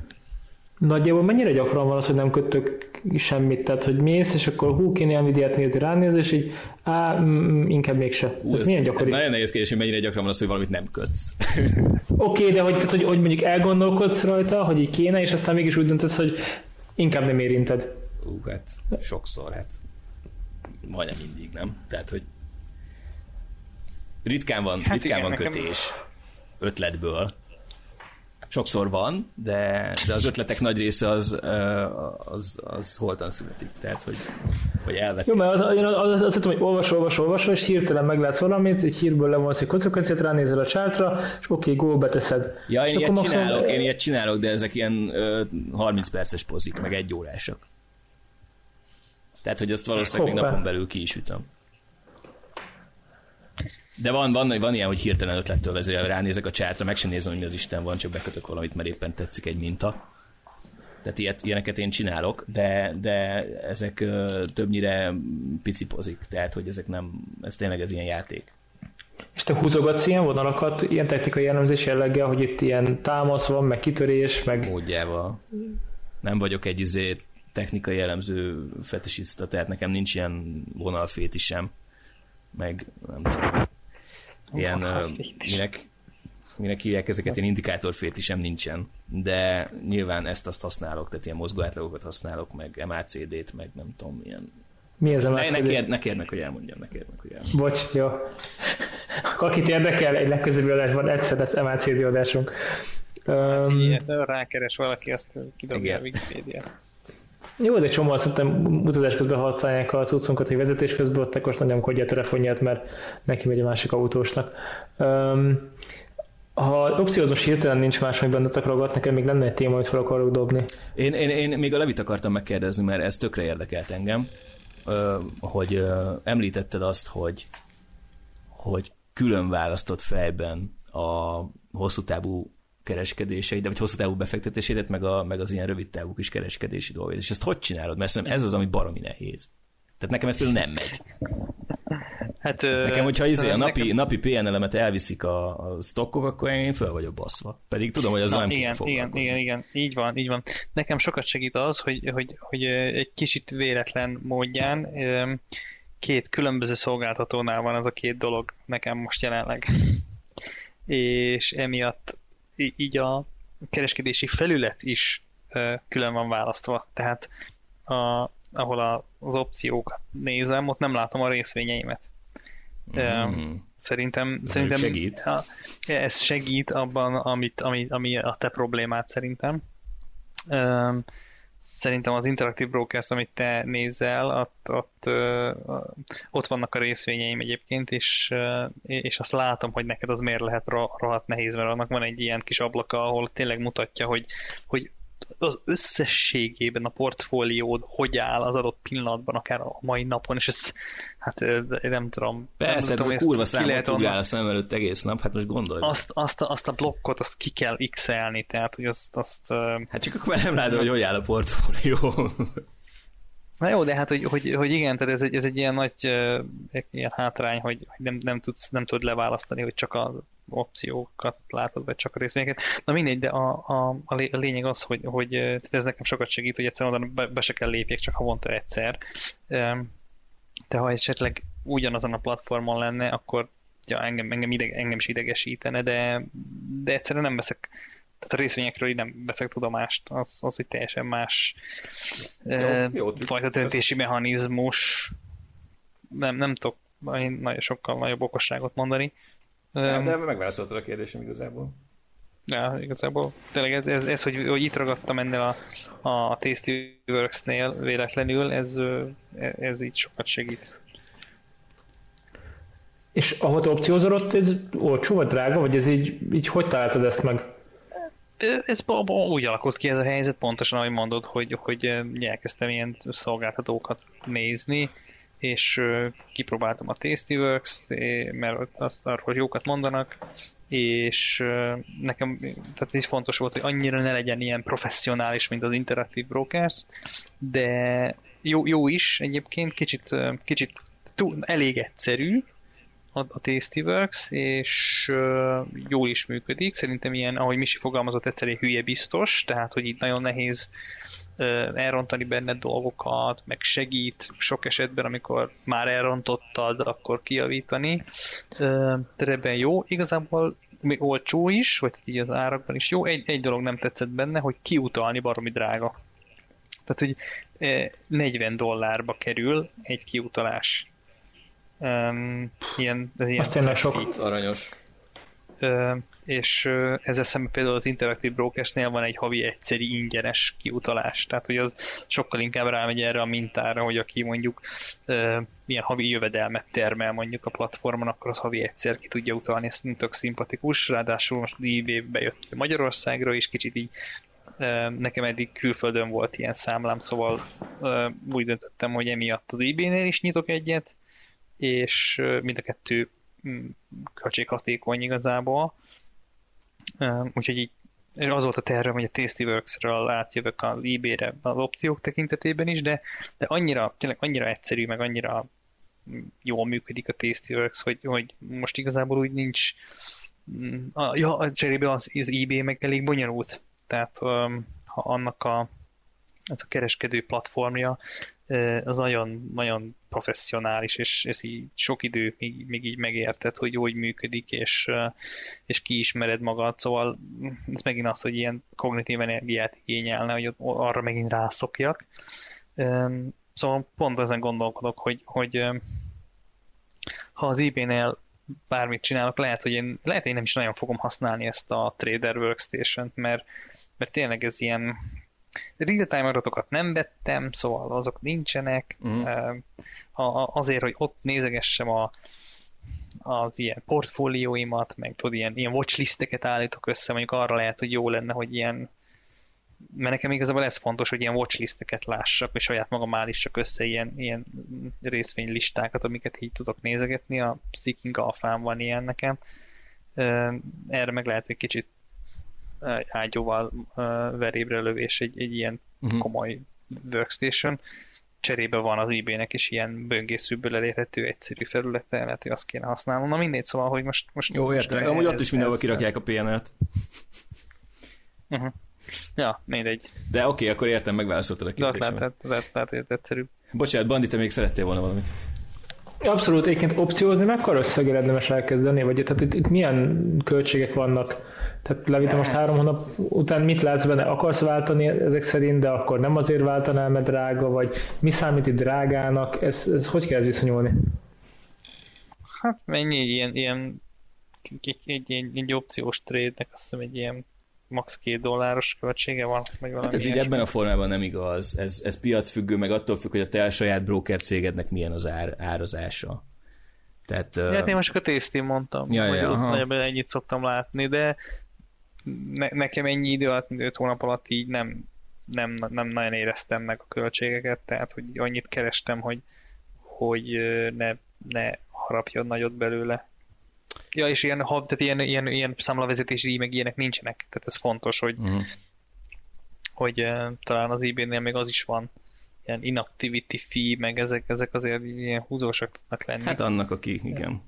Nagyjából mennyire gyakran van az, hogy nem kötök semmit, tehát hogy mész, és akkor hú, kéne Nvidia-t nézni, ránéz, és így, á, mm, inkább mégse. Ú, ez, milyen ez gyakori? nagyon nehéz kérdés, hogy mennyire gyakran van az, hogy valamit nem kötsz. Oké, okay, de hogy, tehát, hogy, hogy mondjuk elgondolkodsz rajta, hogy így kéne, és aztán mégis úgy döntesz, hogy inkább nem érinted. Ú, hát sokszor, hát majdnem mindig, nem? Tehát, hogy ritkán van, Hát ritkán igen, van nekem- kötés ötletből, Sokszor van, de, de az ötletek nagy része az, az, az holtan születik, tehát hogy, hogy elvet. Jó, mert az, én az, az, az, az, hogy olvasol, olvasol, olvasol, és hirtelen meglátsz valamit, egy hírből levonsz egy konzekvenciát, ránézel a csártra, és oké, okay, gól beteszed. Ja, én ilyet, csinálok, én ilyet csinálok, de ezek ilyen ö, 30 perces pozik, meg egy órásak. Tehát, hogy azt valószínűleg még napon belül ki is ütöm. De van, van, van ilyen, hogy hirtelen ötlettől vezérel, ránézek a csártra, meg sem nézem, hogy mi az Isten van, csak bekötök valamit, mert éppen tetszik egy minta. Tehát ilyet, ilyeneket én csinálok, de, de ezek többnyire picipozik, tehát hogy ezek nem, ez tényleg ez ilyen játék. És te húzogatsz ilyen vonalakat, ilyen technikai jellemzés jelleggel, hogy itt ilyen támasz van, meg kitörés, meg... Módjával. Nem vagyok egy izé technikai jellemző fetisiszta, tehát nekem nincs ilyen vonalféti sem, meg nem tudom ilyen, uh, minek, minek hívják ezeket, ilyen indikátorfét is sem nincsen, de nyilván ezt azt használok, tehát ilyen mozgóátlagokat használok, meg MACD-t, meg nem tudom, ilyen mi ez a MACD? Ne, ne, kér, ne kérnek, hogy elmondjam, ne kérnek, hogy elmondjam. Bocs, jó. Akit érdekel, egy legközelebbi adásban egyszer lesz MACD adásunk. Um, rákeres valaki, azt kidobja a Wikipedia. Jó, de csomó szerintem utazás közben használják a cuccunkat, hogy vezetés közben ott akkor nagyon kodja a telefonját, mert neki megy a másik autósnak. Um, ha opciózós hirtelen nincs más, amit bennetek ragadt, nekem még lenne egy téma, amit fel akarok dobni. Én, én, én még a Levit akartam megkérdezni, mert ez tökre érdekelt engem, hogy említetted azt, hogy, hogy külön választott fejben a hosszú távú kereskedéseidet, vagy hosszú távú befektetésédet, meg, a, meg az ilyen rövid távú kis kereskedési dolgok. És ezt hogy csinálod? Mert szerintem ez az, ami baromi nehéz. Tehát nekem ez például nem megy. Hát, nekem, hogyha izé, a napi, nekem... napi PN elemet elviszik a, a stockok, akkor én föl vagyok baszva. Pedig tudom, hogy az Na, nem igen, igen, igen, igen, így van, így van. Nekem sokat segít az, hogy, hogy, hogy egy kicsit véletlen módján két különböző szolgáltatónál van az a két dolog nekem most jelenleg. És emiatt így a kereskedési felület is külön van választva. Tehát a, ahol a, az opciókat nézem, ott nem látom a részvényeimet. Mm. Szerintem, szerintem segít. A, ez segít abban, amit, ami, ami a te problémát szerintem szerintem az Interactive Brokers, amit te nézel, ott, ott, ott vannak a részvényeim egyébként, és, és azt látom, hogy neked az miért lehet rohadt nehéz, mert annak van egy ilyen kis ablaka, ahol tényleg mutatja, hogy, hogy az összességében a portfóliód hogy áll az adott pillanatban, akár a mai napon, és ez, hát nem tudom. Persze, nem tudom, ez a kurva számot tudjál a szem előtt egész nap, hát most gondolj. Azt, azt, a, azt a blokkot, azt ki kell x-elni, tehát, hogy azt... azt hát csak akkor nem látod, hogy hogy áll a portfólió. Na jó, de hát, hogy, hogy, hogy igen, tehát ez egy, ez egy ilyen nagy uh, ilyen hátrány, hogy, nem, nem, tudsz, nem tudod leválasztani, hogy csak az opciókat látod, vagy csak a részvényeket. Na mindegy, de a, a, a lényeg az, hogy, hogy ez nekem sokat segít, hogy egyszerűen oda be, be se kell lépjek, csak havonta egyszer. De ha esetleg ugyanazon a platformon lenne, akkor ja, engem, engem, ideg, engem is idegesítene, de, de egyszerűen nem veszek tehát a részvényekről így nem veszek tudomást, az, az egy teljesen más jó, uh, jó, fajta döntési mechanizmus. Nem, nem tudok nagyon sokkal nagyobb okosságot mondani. De, de megválaszoltad a kérdésem igazából. Ja, igazából tényleg ez, ez, ez hogy, hogy itt ragadtam ennél a, a Tasty Works-nél véletlenül, ez, ez így sokat segít. És ahol te opciózol, ott ez olcsó vagy drága, vagy ez így, így hogy találtad ezt meg? Ez úgy alakult ki ez a helyzet, pontosan ahogy mondod, hogy, hogy elkezdtem ilyen szolgáltatókat nézni, és kipróbáltam a Tastyworks, mert azt arról jókat mondanak, és nekem tehát is fontos volt, hogy annyira ne legyen ilyen professzionális, mint az Interactive Brokers, de jó, jó is egyébként, kicsit, kicsit túl, elég egyszerű, a, a Tastyworks, és uh, jól is működik. Szerintem ilyen, ahogy Misi fogalmazott, egyszerűen hülye biztos, tehát hogy itt nagyon nehéz uh, elrontani benne dolgokat, meg segít sok esetben, amikor már elrontottad, akkor kijavítani. Uh, de ebben jó. Igazából még olcsó is, vagy így az árakban is jó. Egy, egy dolog nem tetszett benne, hogy kiutalni baromi drága. Tehát, hogy 40 dollárba kerül egy kiutalás Um, ilyen, ilyen Azt tényleg sok. Az aranyos. Uh, és ezzel szemben például az Interactive Brokersnél van egy havi egyszeri ingyenes kiutalás, tehát hogy az sokkal inkább rámegy erre a mintára, hogy aki mondjuk milyen havi jövedelmet termel mondjuk a platformon, akkor az havi egyszer ki tudja utalni, ez tök szimpatikus, ráadásul most eBay bejött Magyarországra is, kicsit így nekem eddig külföldön volt ilyen számlám, szóval úgy döntöttem, hogy emiatt az eBay-nél is nyitok egyet, és mind a kettő mm, költséghatékony igazából. Úgyhogy így az volt a tervem, hogy a Tastyworks-ről átjövök az eBay-re az opciók tekintetében is, de, de annyira, tényleg annyira egyszerű, meg annyira jól működik a Tastyworks, hogy, hogy most igazából úgy nincs mm, a, ja, cserébe az, az eBay meg elég bonyolult. Tehát ha annak a, ez a kereskedő platformja az nagyon, nagyon professzionális, és ez így sok idő még, még így megérted, hogy hogy működik, és, és kiismered magad, szóval ez megint az, hogy ilyen kognitív energiát igényelne, hogy arra megint rászokjak. Szóval pont ezen gondolkodok, hogy, hogy ha az eBay-nél bármit csinálok, lehet, hogy én, lehet, hogy én nem is nagyon fogom használni ezt a Trader Workstation-t, mert, mert tényleg ez ilyen real-time adatokat nem vettem, szóval azok nincsenek. Mm. azért, hogy ott nézegessem a, az ilyen portfólióimat, meg tudod, ilyen, ilyen watchlisteket állítok össze, mondjuk arra lehet, hogy jó lenne, hogy ilyen mert nekem igazából ez fontos, hogy ilyen watchlisteket lássak, és saját magam állítsak össze ilyen, ilyen részvénylistákat, amiket így tudok nézegetni. A Seeking Alphán van ilyen nekem. Erre meg lehet egy kicsit ágyóval verébre lövés egy, egy ilyen uh-huh. komoly workstation. Cserébe van az eBay-nek is ilyen böngészőből elérhető egyszerű felülete, lehet, hogy azt kéne használnom. Na mindegy, szóval, hogy most... most Jó, értem. Amúgy ott is mindenhol kirakják a PNL-t. Uh-huh. Ja, mindegy. De oké, okay, akkor értem, megválaszoltad a kérdésemet. lehet, lehet, lehet, lehet, egyszerű. Bocsánat, Bandi, te még szerettél volna valamit? Abszolút, egyébként opciózni mekkora összeggel érdemes elkezdeni, vagy tehát itt, itt milyen költségek vannak? Tehát Levi, te most három hónap után mit látsz benne? Akarsz váltani ezek szerint, de akkor nem azért váltanál, mert drága, vagy mi számít itt drágának? Ez, ez hogy kell ez viszonyulni? Hát mennyi ilyen, ilyen egy, egy, egy, egy opciós trade-nek azt hiszem egy ilyen max. két dolláros költsége van, vagy valami hát ez így ebben a formában nem igaz. Ez, ez piacfüggő, meg attól függ, hogy a te saját broker cégednek milyen az ár, árazása. Tehát, ja, hát én most a tésztén mondtam, ja, hogy ja, nagyjából ennyit szoktam látni, de ne, nekem ennyi idő alatt, 5 hónap alatt így nem, nem, nem nagyon éreztem meg a költségeket, tehát hogy annyit kerestem, hogy, hogy ne, ne harapjon nagyot belőle. Ja, és ilyen, tehát ilyen, ilyen, ilyen számlavezetési meg ilyenek nincsenek, tehát ez fontos, hogy, uh-huh. hogy uh, talán az eBay-nél még az is van, ilyen inactivity fee, meg ezek, ezek azért ilyen húzósak tudnak lenni. Hát annak, aki, igen.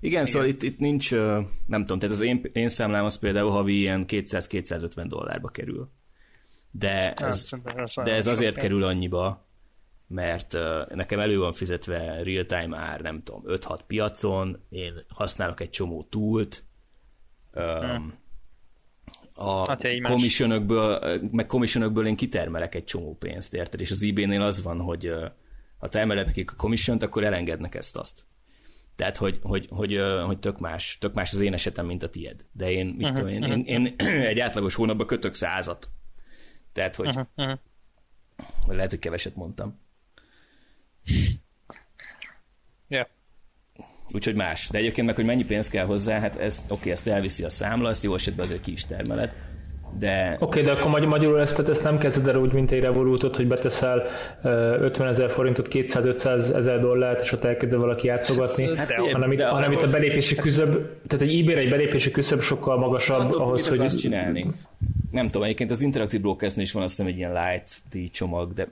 Igen, szóval itt, itt nincs, nem tudom, tehát az én, én számlám az például havi ilyen 200-250 dollárba kerül. De ez, de ez azért kerül annyiba, mert nekem elő van fizetve real-time ár, nem tudom, 5-6 piacon, én használok egy csomó túlt, um, a hát commissionökből, meg commissionökből én kitermelek egy csomó pénzt, érted? És az eBay-nél az van, hogy ha te emeled nekik a commission akkor elengednek ezt azt. Tehát, hogy, hogy, hogy, hogy tök, más, tök más az én esetem, mint a tied. De én, mit uh-huh, tudom, én, uh-huh. én, én egy átlagos hónapban kötök százat. Tehát, hogy uh-huh, uh-huh. lehet, hogy keveset mondtam. Yeah. Úgyhogy más. De egyébként meg, hogy mennyi pénz kell hozzá, hát ez, oké, okay, ezt elviszi a számla, ezt jó esetben azért ki is termeled. De... Oké, okay, de akkor magy- magyarul ezt, ezt nem kezded el úgy, mint egy revolútot, hogy beteszel 50 ezer forintot, 200-500 ezer dollárt, és ott elkezded valaki játszogatni, hát, de, hanem, itt, de, hanem itt a belépési küszöb, tehát egy ebay egy belépési küszöb sokkal magasabb hát, ahhoz, hogy... Azt csinálni. Nem tudom, egyébként az Interactive Brokersnél is van azt hiszem egy ilyen light csomag, de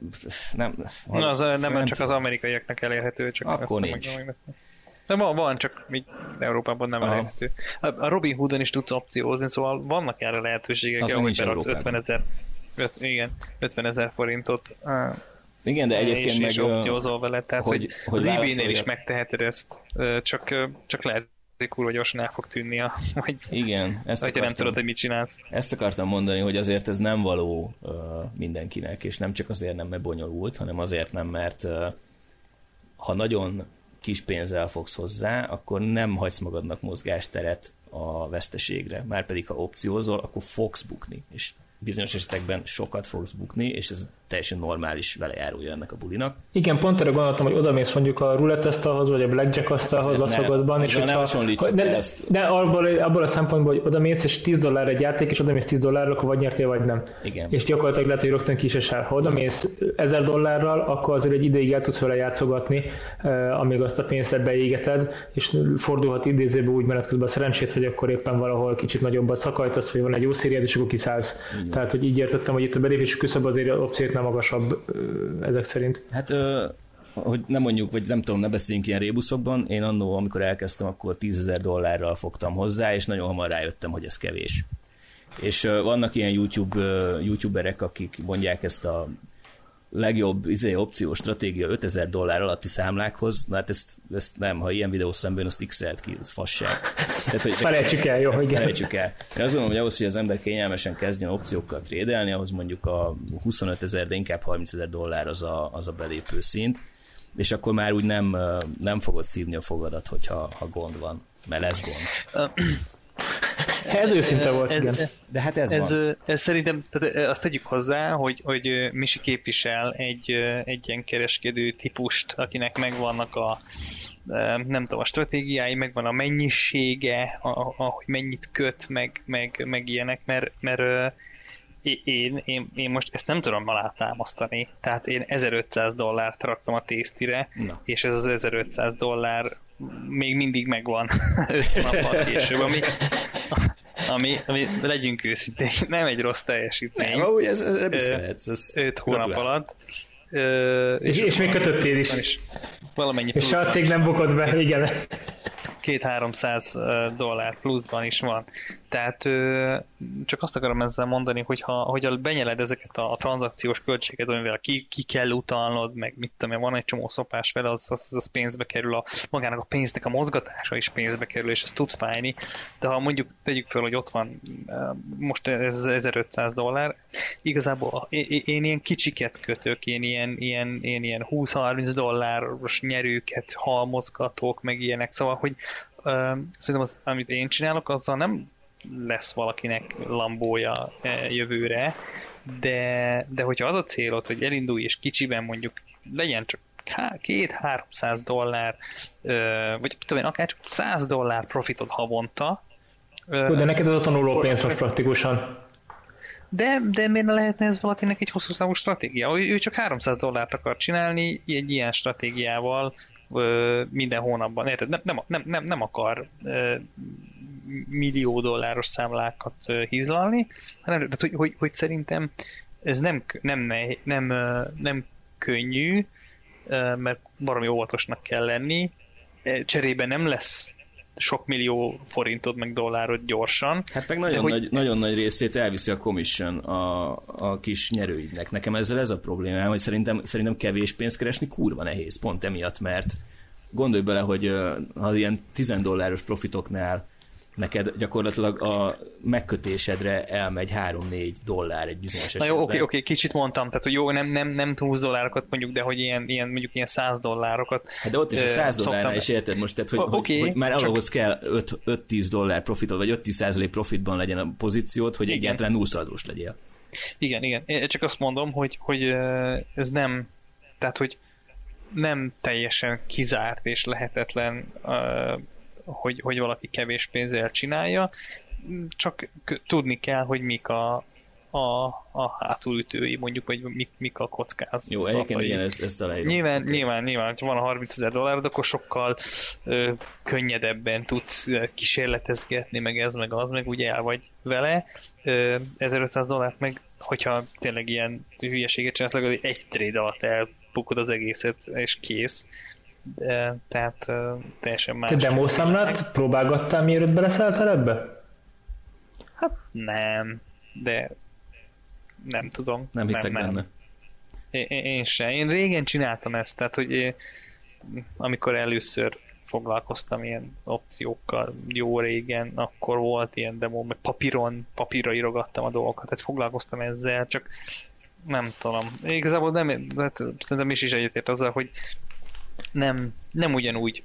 nem... Na, az nem, nem csak az amerikaiaknak elérhető, csak Akkor nincs. De van, van, csak mi Európában nem Aha. elérhető. A Robin Hoodon is tudsz opciózni, szóval vannak erre lehetőségek, az hogy beraksz 50 ezer, igen, 50 ezer forintot. Igen, de egyébként és, meg... És opciózol vele, tehát hogy, hogy, hogy az eBay-nél is megteheted ezt, csak, csak lehet kurva gyorsan el fog tűnni, a, hogy, Igen, ezt akartam, nem tudod, hogy mit csinálsz. Ezt akartam mondani, hogy azért ez nem való uh, mindenkinek, és nem csak azért nem, mert bonyolult, hanem azért nem, mert uh, ha nagyon kis pénzzel fogsz hozzá, akkor nem hagysz magadnak mozgásteret a veszteségre. Márpedig, ha opciózol, akkor fogsz bukni. És bizonyos esetekben sokat fogsz bukni, és ez teljesen normális velejárója ennek a bulinak. Igen, pont erre gondoltam, hogy oda mész mondjuk a roulette asztalhoz, vagy a blackjack asztalhoz Laszogatban, és hogyha, hogy ne, ezt. de abból, abból, a szempontból, hogy oda mész, és 10 dollár egy játék, és oda mész 10 dollárral, akkor vagy nyertél, vagy nem. Igen. És gyakorlatilag lehet, hogy rögtön ki is esel. Ha oda mész 1000 dollárral, akkor azért egy ideig el tudsz vele játszogatni, uh, amíg azt a pénzt beégeted, és fordulhat idézőbe úgy menet közben a szerencsét, hogy akkor éppen valahol kicsit nagyobbat szakajtasz, vagy van egy jó szériád, és akkor kiszállsz. Igen. Tehát, hogy így értettem, hogy itt a belépési küszöb azért opciót nem magasabb ezek szerint. Hát hogy nem mondjuk, vagy nem tudom, ne beszéljünk ilyen rébuszokban, én annó, amikor elkezdtem, akkor 10 ezer dollárral fogtam hozzá, és nagyon hamar rájöttem, hogy ez kevés. És vannak ilyen YouTube, youtuberek, akik mondják ezt a legjobb izé, opció stratégia 5000 dollár alatti számlákhoz, na hát ezt, ezt nem, ha ilyen videó szemben, azt x ki, ez fasság. Tehát, hogy felejtsük el, jó, igen. Felejtsük el. Én azt gondolom, hogy ahhoz, hogy az ember kényelmesen kezdjen opciókkal trédelni, ahhoz mondjuk a 25 ezer, de inkább 30 ezer dollár az a, az a belépő szint, és akkor már úgy nem, nem fogod szívni a fogadat, hogyha ha gond van, mert lesz gond. Ez őszinte volt, igen. De hát ez, ez van. Ez szerintem, tehát azt tegyük hozzá, hogy, hogy Misi képvisel egy, egy ilyen kereskedő típust, akinek megvannak a nem tudom, a stratégiái, megvan a mennyisége, ahogy mennyit köt, meg, meg, meg ilyenek, mert, mert én, én, én most ezt nem tudom alátámasztani. Tehát én 1500 dollárt raktam a tésztire, Na. és ez az 1500 dollár még mindig megvan 5 nappal később, ami, ami, ami legyünk őszinték, nem egy rossz teljesítmény. Nem, ahogy ez, ez, ez, ez 5 hónap alatt. Ö, és, és, és még kötöttél is. is valamennyi és a cég nem bukott be, igen. 2-300 dollár pluszban is van. Tehát csak azt akarom ezzel mondani, hogy ha hogy benyeled ezeket a, a tranzakciós költséget, amivel ki, ki kell utalnod, meg mit tudom, van egy csomó szopás vele, az, az, az pénzbe kerül, a, magának a pénznek a mozgatása is pénzbe kerül, és ez tud fájni. De ha mondjuk tegyük fel, hogy ott van most ez 1500 dollár, igazából én, ilyen kicsiket kötök, én ilyen, ilyen, én ilyen 20-30 dolláros nyerőket halmozgatok, meg ilyenek, szóval, hogy szerintem az, amit én csinálok, azzal nem lesz valakinek lambója jövőre, de, de hogyha az a célod, hogy elindulj és kicsiben mondjuk legyen csak két-háromszáz dollár, vagy tudom én, akár csak 100 dollár profitod havonta. De neked ez a tanuló pénz most praktikusan. De, de miért ne lehetne ez valakinek egy hosszú számú stratégia? Ő csak 300 dollárt akar csinálni egy ilyen stratégiával minden hónapban. Érted? Nem, nem, nem, nem, nem akar millió dolláros számlákat hízlalni, hanem tehát, hogy, hogy, hogy szerintem ez nem, nem, nem, nem, nem könnyű, mert baromi óvatosnak kell lenni, cserébe nem lesz sok millió forintod meg dollárod gyorsan. Hát meg nagyon, nagy, hogy... nagyon nagy részét elviszi a commission a, a kis nyerőidnek. Nekem ezzel ez a problémám, hogy szerintem, szerintem kevés pénzt keresni kurva nehéz, pont emiatt, mert gondolj bele, hogy ha ilyen 10 dolláros profitoknál neked gyakorlatilag a megkötésedre elmegy 3-4 dollár egy bizonyos esetben. Na jó, oké, oké, kicsit mondtam, tehát hogy jó, nem, nem, nem 20 dollárokat mondjuk, de hogy ilyen, ilyen mondjuk ilyen 100 dollárokat. Hát de ott is a 100 dollárnál is érted most, tehát hogy, okay, hogy, hogy már csak... ahhoz kell 5-10 dollár profitod, vagy 5-10 százalék profitban legyen a pozíciót, hogy igen. egyáltalán nullszaldós legyél. Igen, igen. Én csak azt mondom, hogy, hogy ez nem, tehát hogy nem teljesen kizárt és lehetetlen hogy, hogy valaki kevés pénzzel csinálja, csak tudni kell, hogy mik a, a, a hátulütői, mondjuk, hogy mik, mik a kockázatai. Jó, egyébként igen, ez, ez Nyilván, okay. nyilván, nyilván, ha van a 30 ezer dollárod, akkor sokkal ö, könnyedebben tudsz kísérletezgetni, meg ez, meg az, meg ugye el vagy vele. Ö, 1500 dollárt meg, hogyha tényleg ilyen hülyeséget csinálsz, legalább egy trade alatt elbukod az egészet, és kész de, tehát teljesen más. Te demószámlát próbálgattál, mielőtt beleszálltál ebbe? Hát nem, de nem tudom. Nem hiszek nem, benne. Én, én sem. Én régen csináltam ezt, tehát hogy én, amikor először foglalkoztam ilyen opciókkal jó régen, akkor volt ilyen demo, meg papíron, papírra írogattam a dolgokat, tehát foglalkoztam ezzel, csak nem tudom. Igazából nem, hát szerintem is is egyetért azzal, hogy nem, nem ugyanúgy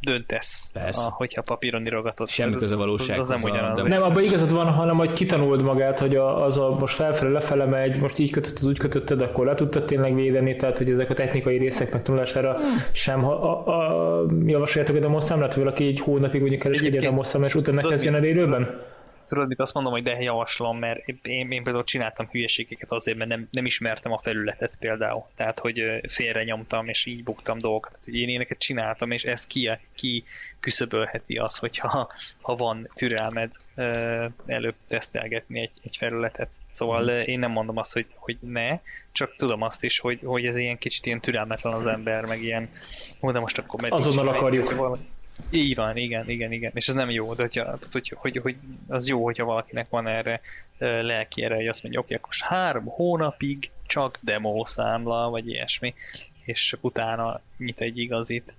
döntesz, Persze. a, hogyha papíron írogatod. Semmi köze valósághoz Az nem ugyanaz. Nem, abban igazad van, hanem hogy kitanuld magát, hogy a, az a most felfelé lefele megy, most így kötötted, úgy kötötted, akkor le tudtad tényleg védeni, tehát hogy ezek a technikai részek megtanulására sem ha, a, a, javasoljátok a demoszámlát, hogy valaki egy hónapig úgy kereskedje a demoszámlát, és utána kezdjen el élőben? Tudod, mit azt mondom, hogy de javaslom, mert én, én például csináltam hülyeségeket azért, mert nem, nem ismertem a felületet például. Tehát, hogy félre nyomtam, és így buktam dolgokat. Tehát, hogy én éneket csináltam, és ez ki, ki küszöbölheti az, hogyha ha van türelmed előbb tesztelgetni egy, egy felületet. Szóval Mhm. én nem mondom azt, hogy, hogy ne, csak tudom azt is, hogy, hogy ez ilyen kicsit ilyen türelmetlen az ember, meg ilyen, ó, de most akkor meddig Azonnal akarjuk. valami- így van, igen, igen, igen. És ez nem jó, de hogyha, tehát, hogy, hogy, hogy, az jó, hogyha valakinek van erre lelki hogy azt mondja, oké, akkor most három hónapig csak demo számla, vagy ilyesmi, és utána nyit egy igazit.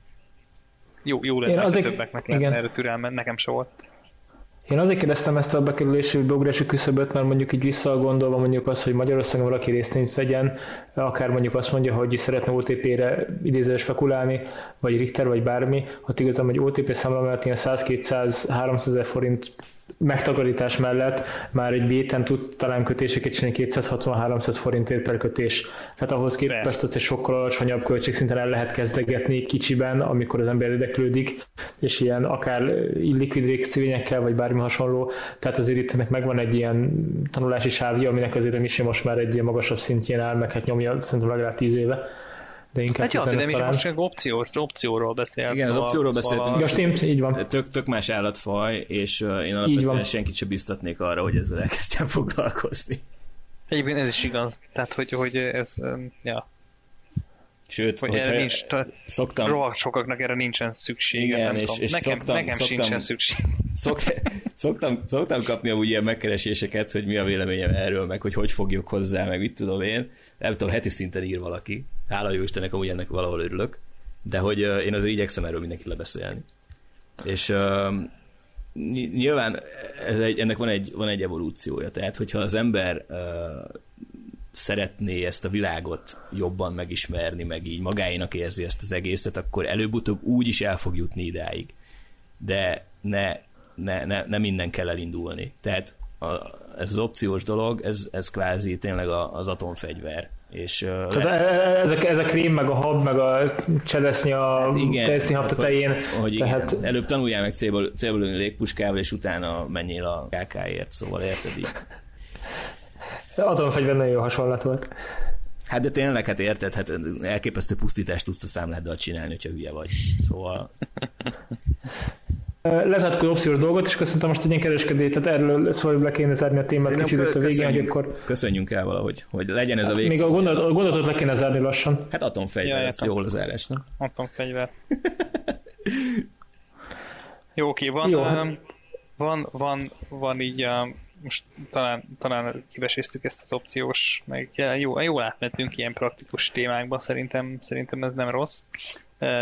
Jó, jó lenne, azért- többeknek lenne igen. erre türelme, nekem se volt. Én azért kérdeztem ezt a bekerülési beugrási küszöböt, mert mondjuk így visszagondolva mondjuk az, hogy Magyarországon valaki részt vegyen, akár mondjuk azt mondja, hogy szeretne OTP-re idézőre spekulálni, vagy Richter, vagy bármi, ott igazán, hogy OTP számla mellett ilyen 100-200-300 ezer forint megtakarítás mellett már egy béten tud talán kötéseket csinálni 260-300 forintért per kötés. Tehát ahhoz képest Persze. egy sokkal alacsonyabb költségszinten el lehet kezdegetni kicsiben, amikor az ember érdeklődik, és ilyen akár illikvid végszívényekkel, vagy bármi hasonló. Tehát azért itt ennek megvan egy ilyen tanulási sávja, aminek azért a Misi most már egy ilyen magasabb szintjén áll, meg hát nyomja szerintem legalább 10 éve. De inkább Hát jó, de 15 mi most csak opciós, opcióról beszélt. Igen, az opcióról beszéltünk. Ja, stimmt, így van. Tök, tök más állatfaj, és én alapvetően senkit sem biztatnék arra, hogy ezzel elkezdjen foglalkozni. Egyébként ez is igaz. Tehát, hogy, hogy ez, ja, Sőt, hogy erre nincs, ta- szoktam, rohadt sokaknak erre nincsen szüksége. Igen, nem és- tudom. és nekem, szoktam- nekem szoktam- sincsen szükség. Szok, szoktam, szoktam kapni amúgy ilyen megkereséseket, hogy mi a véleményem erről, meg hogy hogy fogjuk hozzá, meg mit tudom én. Nem tudom, heti szinten ír valaki. Hála jó Istennek, amúgy ennek valahol örülök. De hogy uh, én azért igyekszem erről mindenkit lebeszélni. És uh, ny- nyilván ez egy, ennek van egy, van egy evolúciója. Tehát, hogyha az ember uh, szeretné ezt a világot jobban megismerni, meg így magáénak érzi ezt az egészet, akkor előbb-utóbb úgy is el fog jutni idáig. De ne, ne, ne, ne minden kell elindulni. Tehát a, ez az opciós dolog, ez, ez kvázi tényleg a, az atomfegyver. És, uh, Tehát e- e- ez a, ez a krém, meg a hab, meg a cseresznye a hát hab tetején. Hogy, hogy igen, tehát előbb tanuljál meg célból, célból lőni légpuskával, és utána menjél a KK-ért, szóval érted így. Atomfegyver nagyon jó hasonlat volt. Hát de tényleg, hát érted, hát elképesztő pusztítást tudsz a számláddal csinálni, hogyha hülye vagy. Szóval Lezártuk az opciós dolgot, és köszöntöm most egy ilyen kereskedést, tehát erről szóval le kéne zárni a témát Szerintem kicsit a végén, hogy köszönjünk, akkor köszönjünk el valahogy, hogy legyen ez a vég. még a gondolatot, a gondolatot le kéne zárni lassan. Hát atomfegyver, Ja, ez jól az zárás, nem? Atomfegyver. Jó, oké, van, Jó. Jó. van, van, van így a, most talán, talán kiveséztük ezt az opciós, meg jó, jól átmentünk ilyen praktikus témákba, szerintem, szerintem ez nem rossz.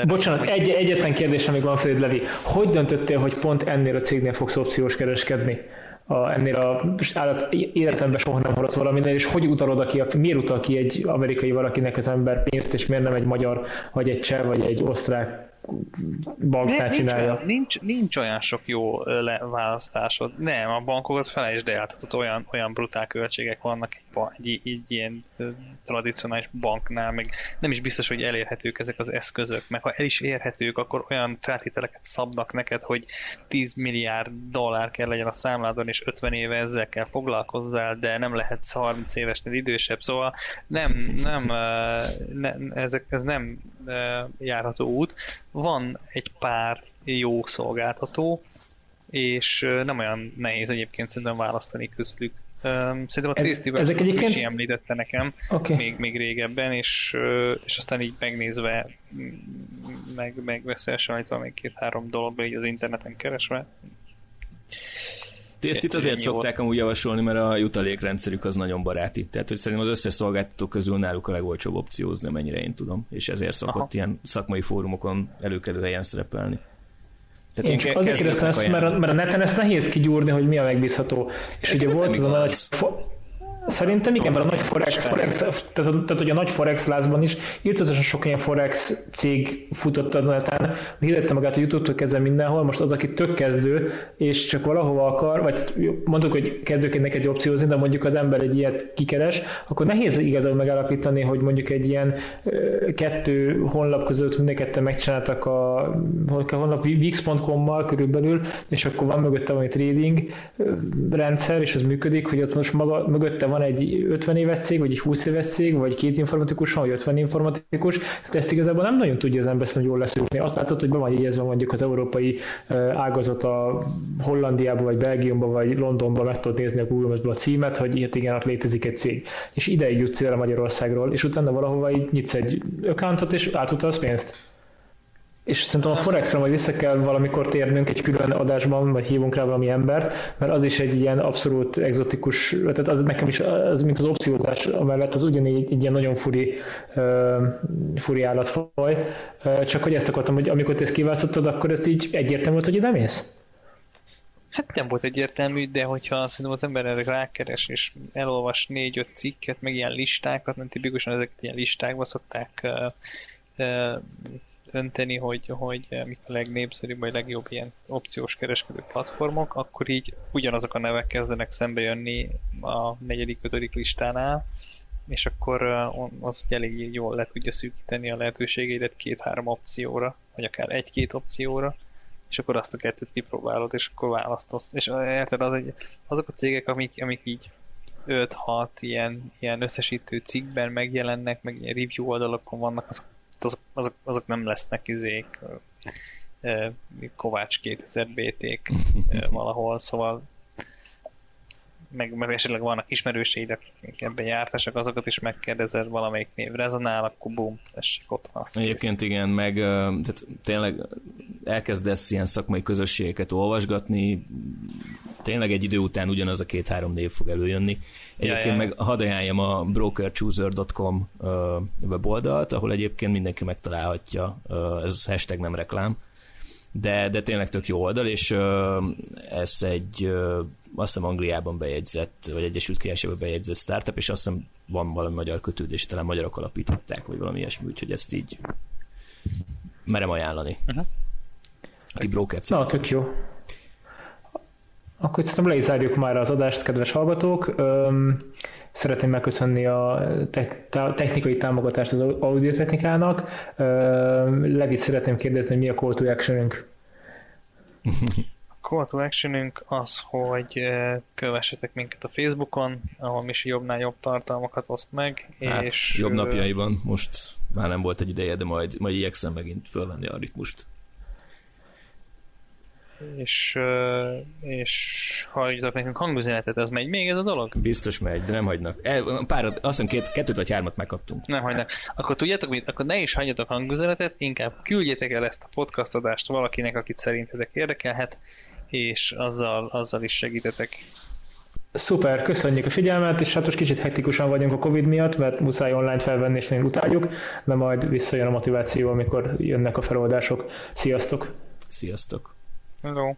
Bocsánat, egy, egyetlen kérdésem még van Fred Levi. Hogy döntöttél, hogy pont ennél a cégnél fogsz opciós kereskedni? A, ennél a állat, életemben soha nem hallott valaminél, és hogy utal oda ki, miért utal ki egy amerikai valakinek az ember pénzt, és miért nem egy magyar, vagy egy cseh, vagy egy osztrák banknál nincs, csinálja? olyan, nincs, nincs olyan sok jó le, választásod. Nem, a bankokat felejtsd el, tehát ott olyan, olyan brutál költségek vannak egy, egy, egy ilyen tradicionális banknál, meg nem is biztos, hogy elérhetők ezek az eszközök, meg ha el is érhetők, akkor olyan feltételeket szabnak neked, hogy 10 milliárd dollár kell legyen a számládon, és 50 éve ezzel kell foglalkozzál, de nem lehetsz 30 évesnél idősebb, szóval nem, nem, ne, ezek, ez nem járható út. Van egy pár jó szolgáltató, és nem olyan nehéz egyébként szerintem választani közülük. Szerintem a Ez- Tasty ezek egyébként- Misi említette nekem Oké. még, még régebben, és, és aztán így megnézve, meg, meg összehasonlítva még két-három dologba így az interneten keresve. Ezt itt azért szokták amúgy javasolni, mert a jutalékrendszerük az nagyon baráti. Tehát, hogy szerintem az összes szolgáltató közül náluk a legolcsóbb opciózni, mennyire én tudom. És ezért szokott Aha. ilyen szakmai fórumokon előkelő helyen szerepelni. Tehát Én csak azért kérdeztem ezt, mert a, mert a neten ezt nehéz kigyúrni, hogy mi a megbízható. És ugye volt az a nagy... Szerintem igen, mert a nagy Forex, Forex tehát, tehát, hogy a nagy Forex lázban is írtózatosan sok ilyen Forex cég futott a neten, hirdette magát a YouTube-tól kezdve mindenhol, most az, aki tök kezdő, és csak valahova akar, vagy mondjuk, hogy kezdőként egy opciózni, de mondjuk az ember egy ilyet kikeres, akkor nehéz igazából megállapítani, hogy mondjuk egy ilyen kettő honlap között mind megcsináltak a, a honlap wix.com-mal körülbelül, és akkor van mögötte valami trading rendszer, és az működik, hogy ott most maga, mögötte van egy 50 éves cég, vagy egy 20 éves cég, vagy két informatikus, vagy 50 informatikus, tehát ezt igazából nem nagyon tudja az ember hogy jól leszűrni. Azt látod, hogy be van jegyezve mondjuk az európai ágazat a Hollandiába, vagy Belgiumba, vagy Londonba meg tudod nézni a Google a címet, hogy ilyet igen, ott létezik egy cég. És ideig jutsz el Magyarországról, és utána valahova így nyitsz egy accountot, és átutalsz pénzt és szerintem a Forexra majd vissza kell valamikor térnünk egy külön adásban, vagy hívunk rá valami embert, mert az is egy ilyen abszolút exotikus, tehát az nekem is, az, mint az opciózás amellett, az ugyanígy egy ilyen nagyon furi, uh, furi állatfaj. Uh, csak hogy ezt akartam, hogy amikor te ezt kiválasztottad, akkor ezt így egyértelmű volt, hogy ide mész? Hát nem volt egyértelmű, de hogyha szerintem az ember erre rákeres, és elolvas négy-öt cikket, meg ilyen listákat, mert tipikusan ezeket ilyen listákba szokták uh, uh, önteni, hogy, hogy mik a legnépszerűbb, vagy legjobb ilyen opciós kereskedő platformok, akkor így ugyanazok a nevek kezdenek szembe jönni a negyedik, ötödik listánál, és akkor az ugye elég jól le tudja szűkíteni a lehetőségeidet két-három opcióra, vagy akár egy-két opcióra, és akkor azt a kettőt kipróbálod, és akkor választasz. És érted, az egy, azok a cégek, amik, amik így 5-6 ilyen, ilyen összesítő cikkben megjelennek, meg ilyen review oldalakon vannak, azok azok, azok, azok nem lesznek izék Kovács 2000 BT-k valahol, szóval meg, meg esetleg vannak ismerőseid, akik ebben jártasak, azokat is megkérdezed, valamelyik név rezonál, akkor bum, tessék ott van. Egyébként kész. igen, meg tehát tényleg elkezdesz ilyen szakmai közösségeket olvasgatni, tényleg egy idő után ugyanaz a két-három név fog előjönni. Egyébként ja, ja. meg hadd ajánljam a brokerchooser.com weboldalt, ahol egyébként mindenki megtalálhatja, ez hashtag nem reklám, de, de tényleg tök jó oldal, és ez egy azt hiszem Angliában bejegyzett, vagy Egyesült Királyságban bejegyzett startup, és azt hiszem van valami magyar kötődés, talán magyarok alapították, vagy valami ilyesmi, úgyhogy ezt így merem ajánlani. Uh-huh. Aki broker Na, tök jó. Akkor szerintem le is zárjuk már az adást, kedves hallgatók. Szeretném megköszönni a technikai támogatást az audio technikának. Levi szeretném kérdezni, mi a call to actionünk? A call to actionünk az, hogy kövessetek minket a Facebookon, ahol Misi jobbnál jobb tartalmakat oszt meg. Hát, és jobb napjaiban most már nem volt egy ideje, de majd, majd igyekszem megint fölvenni a ritmust és, és hagyjatok nekünk hangüzenetet, ez megy még ez a dolog? Biztos megy, de nem hagynak. El, párat, azt hiszem két, kettőt vagy hármat megkaptunk. Nem hagynak. Akkor tudjátok mit? Akkor ne is hagyjatok hangüzenetet, inkább küldjétek el ezt a podcast adást valakinek, akit szerintetek érdekelhet, és azzal, azzal is segítetek. Szuper, köszönjük a figyelmet, és hát most kicsit hektikusan vagyunk a Covid miatt, mert muszáj online felvenni, és utáljuk, de majd visszajön a motiváció, amikor jönnek a feloldások. Sziasztok! Sziasztok! Hello